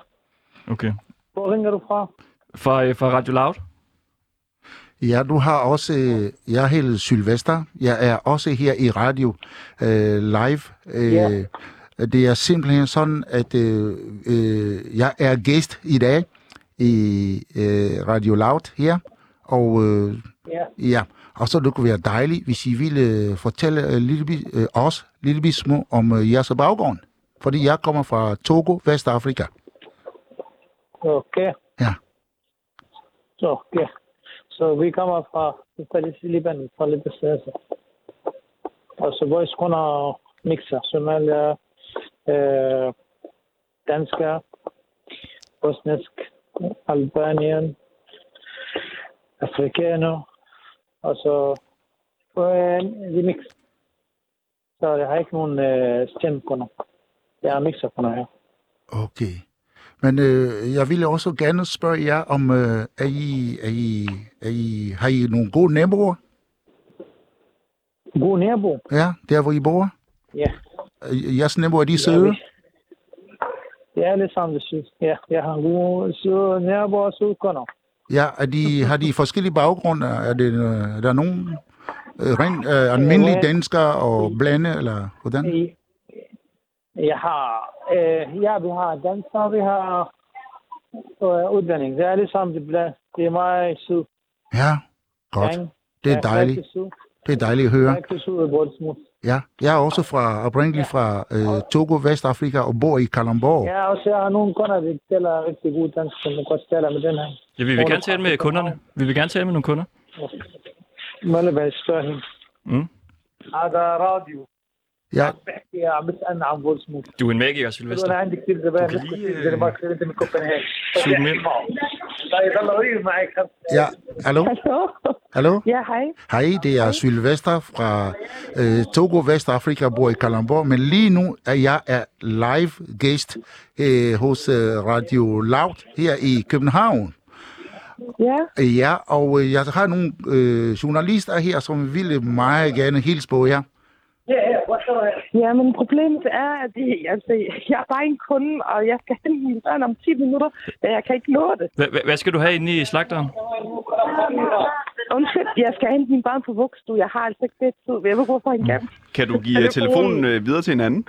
Okay. Hvor ringer du fra? Fra, fra Radio Loud. Ja, du har også, jeg hedder Sylvester. Jeg er også her i radio øh, live. Øh. Det er simpelthen sådan, at øh, øh, jeg er gæst i dag i øh, Radio Loud her. Og øh, ja. ja, og så det kunne være dejligt, hvis I ville fortælle uh, lidt, uh, os lidt små om uh, jeres baggrund. Fordi jeg kommer fra Togo, Vestafrika. Okay. Ja. Okay. Så vi kommer fra Libanon, fra Libanon. Og så vores kunder mixer, Somalia, øh, dansker, bosnisk, albanien, afrikaner, og så øh, vi mix. Så jeg har ikke nogen øh, stemmekunder. Jeg er mixerkunder her. Okay. Men øh, jeg ville også gerne spørge jer om, øh, er I, er I, er I, har I nogle gode naboer? Gode naboer? Ja, der hvor I bor? Ja. Jeres naboer, er de søde? Ja, er lidt sammen, det synes Ja, jeg har gode søde naboer og søde kunder. Ja, er de, har de forskellige baggrunde? Er, det, øh, er der nogen øh, rent øh, almindelige danskere og blande, eller hvordan? Jeg, øh, ja, vi har danser, vi har øh, udlænding. Det er alle sammen det blandt. Det er meget syd. Ja, godt. Det er dejligt. Det er dejligt at høre. Ja, jeg er også fra, oprindeligt fra øh, Togo, Vestafrika, og bor i Kalamborg. Ja, og så har nogle kunder, der taler rigtig god dansk, som godt taler med den her. Ja, vi vil gerne tale med kunderne. Vi vil gerne tale med nogle kunder. Møllebæk, spørg hende. Mm. Er der radio? Ja. بحكي عم بسالنا عن فولسموث Du er en magiker, Sylvester. انا عندي كثير زبائن Du kan كثير lige, زي ما كنت انت من كوبنهاجن Zoom ind. طيب يلا غير معك Ja, hallo? Hallo? Hallo? Ja, hej. Hej, det er Sylvester fra øh, Togo, Vestafrika, bor i Kalamborg, men lige nu er jeg er live gæst øh, hos øh, Radio Loud her i København. Ja, Ja, og øh, jeg har nogle øh, journalister her, som ville meget gerne hilse på jer. Yeah, yeah, what's Ja, men problemet er, at det, altså, jeg er bare en kunde, og jeg skal hente mine børn om 10 minutter. Ja, jeg kan ikke nå det. Hva- hva- Hvad skal du have inde i slagteren? Undskyld, jeg skal hente mine børn på vuggestue. Jeg har altså ikke det tid. Jeg ved hvorfor han kan. Kan du give det telefonen øh, videre til en anden?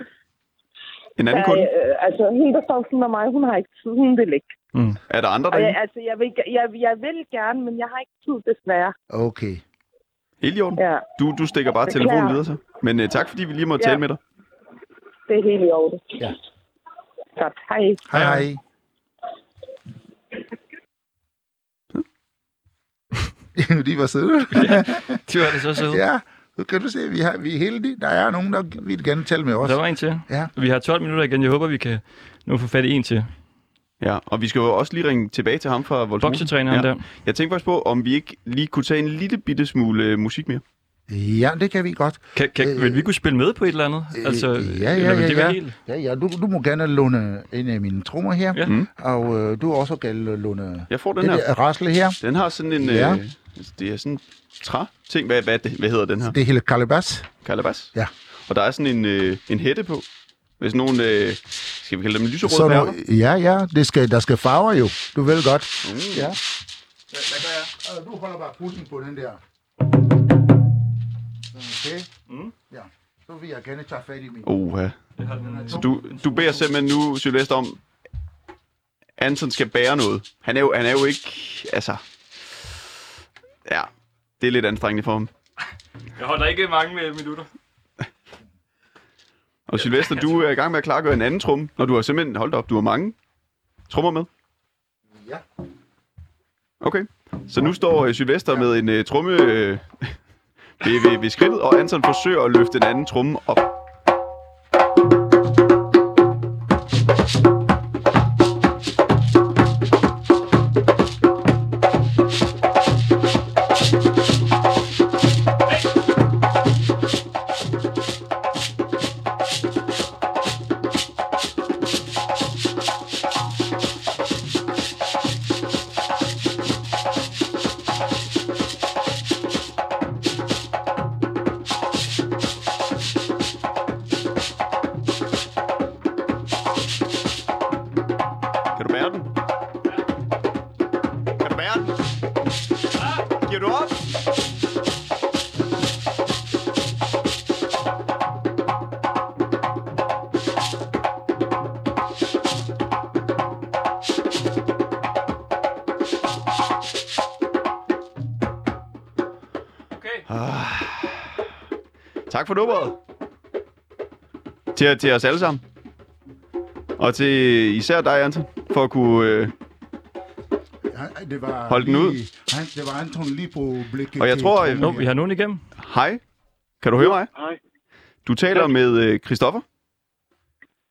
En anden kunde? Øh, altså, hende, der står af mig, hun har ikke tid. Hun vil ikke. Er der andre Og jeg, derinde? altså, jeg vil, jeg, jeg vil gerne, men jeg har ikke tid, desværre. Okay. Helt i orden. Ja, Du, du stikker bare telefonen videre så. Men uh, tak, fordi vi lige måtte Ja. tale med dig. det er helt i orden. Ja. Godt, hej. Hej, hej. De var søde. De var det så søde. ja, nu kan du se, vi, har, vi er heldige. Der er nogen, der vil gerne tale med os. Der var en til. Ja. Vi har 12 minutter igen. Jeg håber, vi kan nu få fat i en til. Ja, og vi skal jo også lige ringe tilbage til ham fra Voldsmose. Boksetræneren ja. der. Jeg tænker faktisk på, om vi ikke lige kunne tage en lille bitte smule øh, musik mere. Ja, det kan vi godt. Kan, kan, Øh, vil vi kunne spille med på et eller andet? Altså, Øh, ja, ja, eller vil ja, det være ja. helt... Ja, ja, du, du må gerne låne en af mine trommer her, Ja. Mm. og øh, du også gerne låne Jeg får den her. der rasle her. Den har sådan en... Ja. Øh, det er sådan en træ-ting. Hvad, hvad, det? hvad hedder den her? Det hele kalabas. Kalabas? Ja. Og der er sådan en, øh, en hætte på. Hvis nogen... Øh, skal vi kalde dem lyserøde nu, ja, ja, det skal, der skal farver jo. Du ved godt. Mm. Ja. Hvad gør jeg? Øh, Du holder bare pulsen på den der. Okay. Mm. Ja. Så vil jeg gerne tage fat i min. Oha. Så du, du beder simpelthen nu, Sylvester, om, Anton skal bære noget. Han er jo, han er jo ikke... Altså... Ja, det er lidt anstrengende for ham. Jeg holder ikke mange minutter. Og Sylvester, du er i gang med at klargøre en anden trum, når du har simpelthen... Hold da op, du har mange trommer med. Ja. Okay. Så nu står øh, Sylvester med en uh, tromme øh, ved, ved, ved skridtet, og Anton forsøger at løfte en anden tromme op. Til, til os alle sammen. Og til især dig, Anton, for at kunne... Øh, Ja, det var Hold den ud. Han, det var Anton lige på blikket. Og jeg tror, trommen Jo, her. vi har nogen igennem. hej. Kan du høre mig? Hej. Du taler med øh, Christoffer.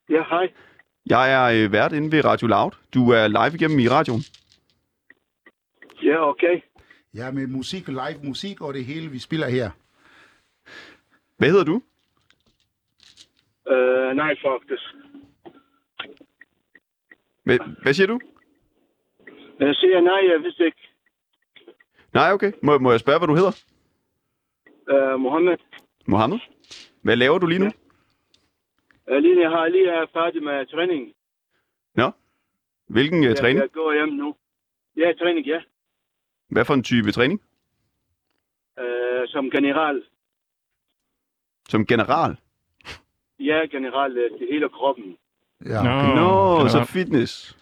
Ja, hej. Jeg er øh, vært inde ved Radio Loud. Du er live igennem i radioen. Ja, okay. Ja, med musik, live musik og det hele, vi spiller her. Hvad hedder du? Uh, nej, faktisk. Hvad, hvad siger du? Jeg siger nej, jeg vidste ikke. Nej, okay. Må, må jeg spørge, hvad du hedder? Uh, Mohammed. Mohammed. Hvad laver du lige nu? Uh, lige, jeg har lige er færdig med træning. Hvilken øh, Jeg, træning? jeg går hjem nu. Ja, træning, ja. Hvad for en type træning? Uh, som general. Som general? Ja, general uh, til hele kroppen. Ja, Nå. okay. Nå, general. så fitness.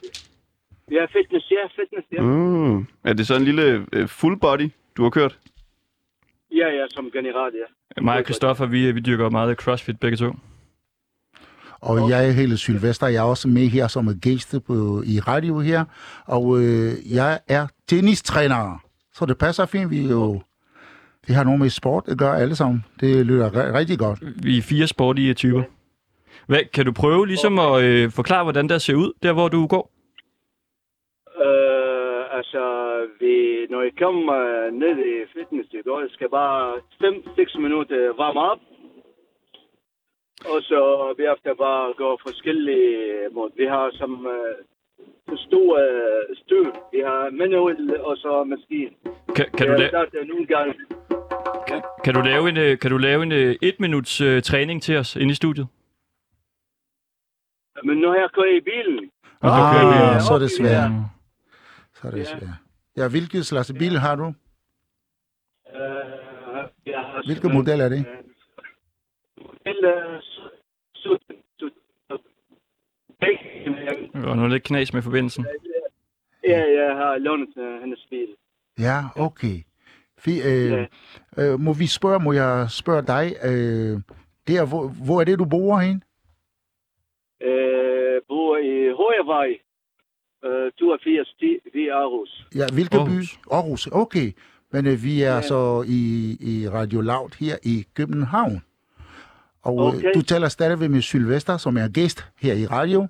Ja, fitness, ja, fitness, ja. Mm. Er det så en lille øh, full body, du har kørt? Ja, ja, som general, ja. Mig og Christoffer, vi, vi dyrker meget crossfit begge to. Og jeg er hele Sylvester, jeg er også med her som en gæst på, i radio her, og øh, jeg er tennistræner, så det passer fint, vi er jo, vi har noget med sport at gøre alle sammen. Det lyder ri- rigtig godt. Vi er fire sportige typer. Hvad, kan du prøve ligesom at øh, forklare, hvordan der ser ud, der hvor du går? Uh, altså, vi, når I kommer uh, ned i fitness, det går, skal bare 5-6 minutter varme op. Og så bagefter bare gå forskellige måder. Vi har som uh, stor uh, støv. Vi har manuel og så maskine. Kan, kan, du Jeg la- starter nogle gange. Kan, kan du lave en, øh, kan du lave en øh, et minuts øh, træning til os inde i studiet? Men nu er jeg kører i bilen. Ah, øh, så er det svært. Så er det Ja. svært. Ja, hvilket slags bil har du? Øh, jeg har Hvilken model er det? Model nu er lidt knas med forbindelsen. Ja, jeg har lånet øh, hendes bil. Ja, okay. Fy, øh, Ja. øh, må vi spørge, må jeg spørge dig, øh, der, hvor, hvor er det, du bor hen? Øh, bor i Højevej, øh, 82 10 ved Aarhus. Ja, hvilken by? Aarhus. Aarhus, okay. Men øh, vi er Ja. så i, i Radio Loud her i København. Og okay. Okay. du taler stadigvæk med Sylvester, som er gæst her i radio.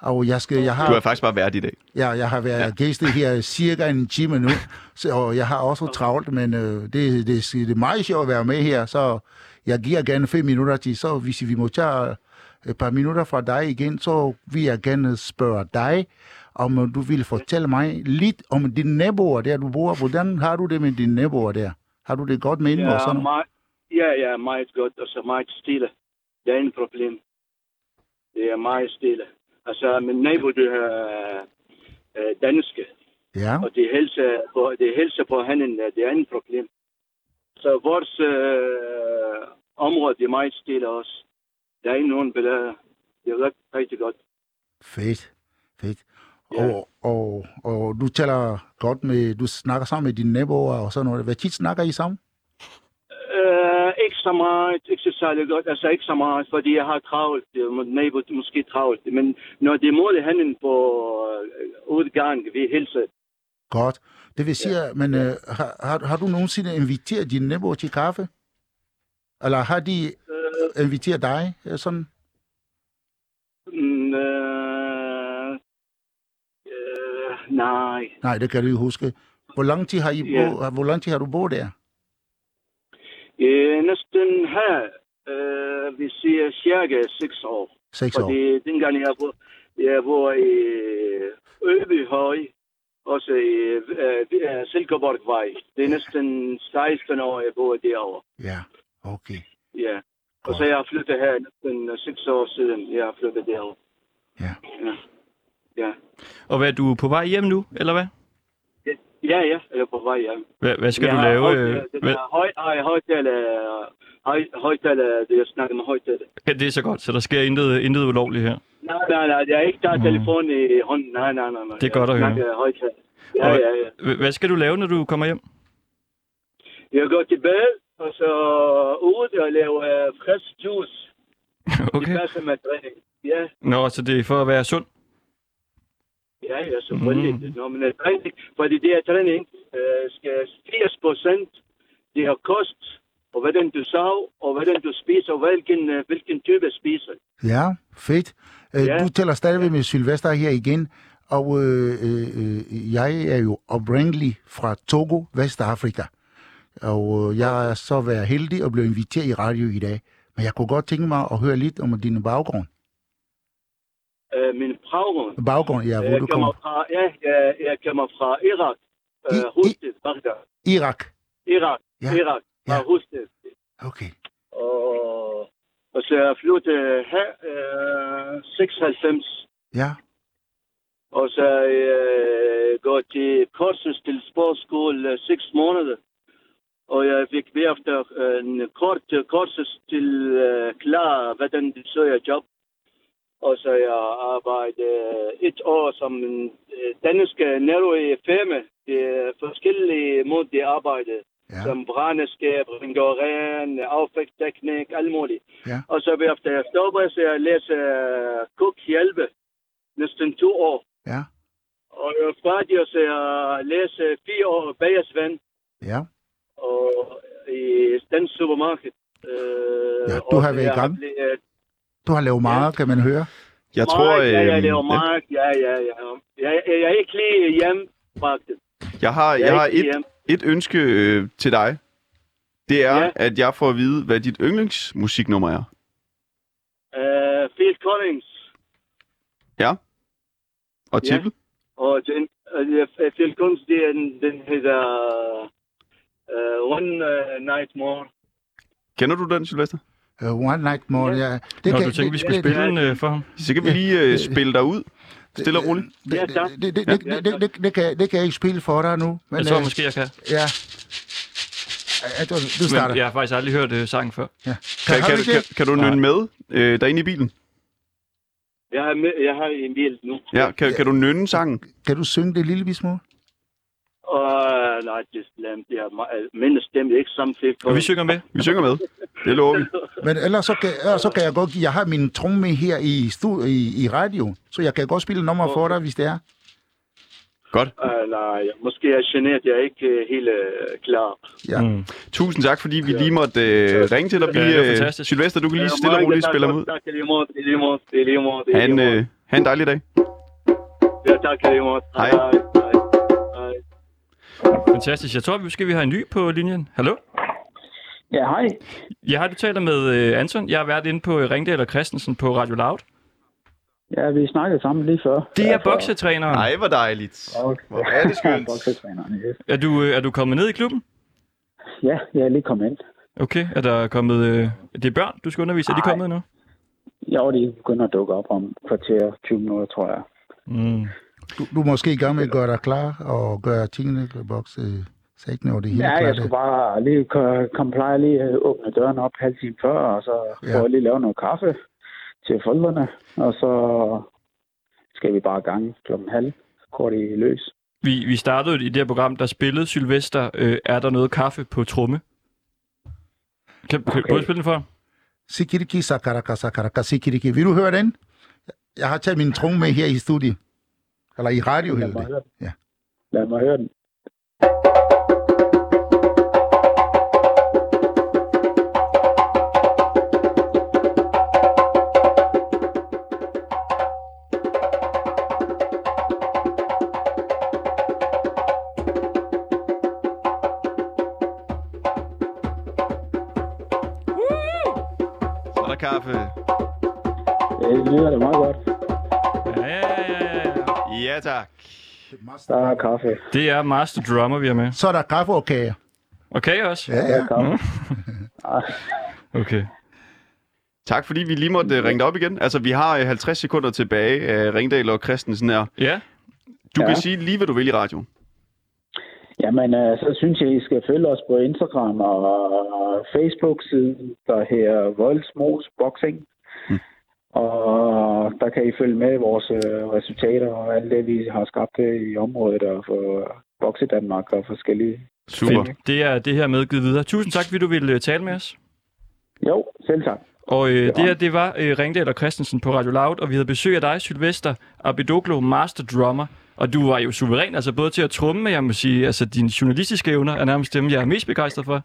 Og jeg, skal, jeg, Du er har, faktisk bare vært i dag. ja, jeg har været ja. gæst her cirka en time nu, så, og jeg har også travlt, men øh, det, det, det er meget sjovt at være med her, så jeg giver gerne fem minutter til, så hvis vi må tage et par minutter fra dig igen, så vil jeg gerne spørge dig, om øh, du vil fortælle mig lidt om dine naboer der, du bor. Hvordan har du det med dine naboer der? Har du det godt med dem og Ja, sådan noget? meget, ja, ja, meget godt, og så meget stille. Det er ingen problem. Det er meget stille. Altså, min nabo, det er øh, danske, Ja, og det hilser på, det hilser på hende, det er ingen problem. Så vores øh, område, det er meget stille også. Der er ikke nogen belader. Det er rigtig, rigtig godt. fedt, fedt. Ja. Og, og, og du taler godt med, du snakker sammen med dine naboer og sådan noget. Hvad tit snakker I sammen? Ikke så meget, ikke så særlig godt, altså ikke så meget, fordi jeg har travlt, nabo måske travlt, men når det er målet handen på øh, udgang, vi hilser, Godt. Det vil sige, ja. men øh, har, har, har du nogensinde inviteret dine naboer til kaffe? Eller har de øh, inviteret dig? øh, Sådan? mm, øh, øh, nej, Nej, det kan du ikke huske. Hvor lang tid har, I Ja. bo, hvor lang tid har du boet der? Øh, næsten her, øh, vi siger cirka 6 år, Seks år. fordi dengang jeg bor, jeg bor i Øbyhøj, også i øh, øh, Silkeborgvej, det er næsten 16 år, jeg bor derovre. Ja, okay. Ja. Og så jeg har flyttet her næsten øh, seks år siden. Jeg har flyttet derovre. Ja. Ja. Ja. Og hvad, du er på vej hjem nu, eller hvad? Ja, ja, jeg er på vej hjem. Hvad, hvad skal jeg du har lave? øh, høj, høj, højtaler, høj, højtaler, det jeg snakker med højtaler. ja, det er så godt, så der sker intet, intet ulovligt her. Nej, nej, nej, jeg har ikke taget Mm. telefonen i hånden. Nej, nej, nej. nej. Det er godt at jeg høre. højtaler. Ja, Og ja, ja. Hvad- skal du lave, når du kommer hjem? Jeg går til bad, og så ude og laver øh, frisk juice. Okay. Det passer med træning. Ja, Nå, så det er for at være sund. Ja, ja, selvfølgelig. Mm. Når man er træning, fordi det er træning, øh, skal 80 procent, det har kost, og hvordan du sov, og hvordan du spiser, og hvilken, øh, hvilken type spiser. Ja, fedt. Øh, Ja. Du taler stadigvæk med Sylvester her igen, og øh, øh, øh, jeg er jo oprindelig fra Togo, Vestafrika. Og øh, jeg er så været heldig at blive inviteret i radio i dag. Men jeg kunne godt tænke mig at høre lidt om din baggrund. Øh, min baggrund, Baggrund, ja, hvor jeg du kommer kommer. fra, ja, jeg, jeg kommer fra Irak, I- øh, Husted, Bagdad. Irak. Irak, Ja. Irak, fra Ja. Husted. Okay. Og, og så jeg flyttet her, øh, 96. Ja, Og så jeg øh, gået til kursus til sportsskole øh, seks måneder. Og jeg fik bagefter øh, en kort øh, kursus til øh, klar, hvordan de søger job. Og så jeg arbejdet øh, et år som en øh, dansk nærmere firma. Det er forskellige måder, de arbejder. ja, Som brændeskab, rengøring, affægtsteknik, alt muligt. Ja. Og så bagefter jeg stopper, så jeg øh, kokhjælpe. Næsten to år. ja, Og jeg færdig, så jeg læser fire år bagersvand ja. og i dansk supermarked. Øh, Ja, du har været i jeg gang. blevet- Du har lavet meget, kan man høre. Jeg meget, tror, ja, ja, øh, det var meget, ja, ja, ja. Jeg, jeg, jeg er ikke lige hjem, faktisk. jeg har, Jeg jeg har et, hjem. et ønske øh, til dig. Det er, Ja. at jeg får at vide, hvad dit yndlingsmusiknummer er. Uh, Phil Collins Og Ja. titel? og den, uh, Phil Collins, det er den, den hedder uh, one uh, night more. Kender du den, Sylvester? Uh, one night more, ja. Det Nå, du tænkte, vi skulle spille den øh, for ham? Så kan vi lige øh, spille dig ud. Stille og roligt. Det, Ja, tak. det, det, det, det, det, det, det, kan, det kan jeg ikke spille for dig nu. Men, Jeg tror øh, måske, jeg kan. Ja. Ja, Du, du starter. Men jeg har faktisk aldrig hørt øh, sangen før. Ja. Kan, kan, du kan, det? kan du nynne med øh, derinde i bilen? Jeg har, med, jeg har en bil nu. Ja, kan, kan du nynne sangen? Kan du synge det lille smule? Og nej, det er mindre stemme ikke samtidig. Og vi synger med. Vi synger med. Det lover vi. Men ellers så kan, ellers så kan jeg godt give, jeg har min tromme her i, stu, i, i radio, så jeg kan godt spille nummer for dig, hvis det er. Godt. Uh, nej, måske er jeg generet. Jeg er ikke uh, helt uh, klar. Ja. Mm. Tusind tak, fordi vi lige måtte øh, ringe til dig. Vi, Ja, fantastisk. Sylvester, du kan lige Ja, stille og roligt spille ham ud. Tak i lige måde. I lige måde. I lige måde. Han en dejlig dag. Ja, tak i lige måde. Hej. Hej. Fantastisk. Jeg tror, vi skal vi har en ny på linjen. Hallo? Ja, hej. Ja, har du taler med øh, Anton? Jeg har været inde på øh, Ringdal og Christensen på Radio Loud. Ja, vi snakkede sammen lige før. Det er boksetræneren. Ej, hvor dejligt. Okay. Hvor er det skønt. Boksetræneren, yes. Er du, øh, er du kommet ned i klubben? Ja, jeg er lige kommet ind. Okay. Er der kommet... Øh, det er børn, du skal undervise. Er de Nej. kommet nu? Jeg var lige begynder at dukke op om kvarter, 20 minutter, tror jeg. Mm. Du, du er måske i gang med at gøre dig klar og gøre tingene i boks. Øh, så ikke når det hele Ja, klart. jeg skulle bare lige ko- komme lige at åbne døren op halv time før, og så Ja. får jeg lige lave noget kaffe til forældrene, og så skal vi bare i gang klokken halv, så går de løs. Vi, vi startede i det her program, der spillede Sylvester. Øh, er der noget kaffe på tromme? Kan, kan Okay. du spille den for? Sikiriki, sakaraka, sakaraka, sikiriki. Vil du høre den? Jeg har taget min tromme med her i studiet. Eller i radio Lad mig det. høre den. Ja. Lad mig høre den. Der er kaffe. Det er Master Drummer, vi har med. Så er der kaffe og kager. Okay også? Ja, ja. kaffe. Okay. Tak, fordi vi lige måtte øh, ringe dig op igen. Altså, vi har øh, 50 sekunder tilbage af Ringdal og Christensen her. Ja, Du Ja. kan sige lige, hvad du vil i radioen. Jamen, øh, så synes jeg, I skal følge os på Instagram og Facebook-siden, der her Voldsmos Boxing. Og der kan I følge med vores øh, resultater og alt det, vi har skabt i området og for Boxe Danmark og forskellige. Super. Fedt. Det er det her medgivet videre. Tusind tak, fordi du ville øh, tale med os. Jo, selv tak. Og øh, Ja. det her, det var øh, Ringdal og Christensen på Radio Loud, og vi havde besøg af dig, Sylvester Abidoglo, Master Drummer. Og du var jo suveræn, altså både til at trumme, men jeg må sige, altså dine journalistiske evner er nærmest dem, jeg er mest begejstret for.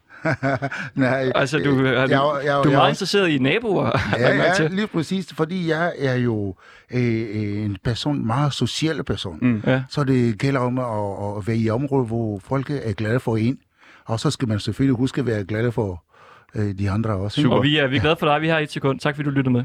Nej, Altså, du, øh, er, jeg, du, jeg, du er jeg, meget interesseret i naboer. Ja, ja, til. lige præcis, fordi jeg er jo øh, en person, meget social person. Mm. Ja. Så det gælder om at, at være i områder, hvor folk er glade for en. Og så skal man selvfølgelig huske at være glade for øh, de andre også. Super. Og vi er, vi er glade for dig. Vi har et sekund. Tak fordi du lyttede med.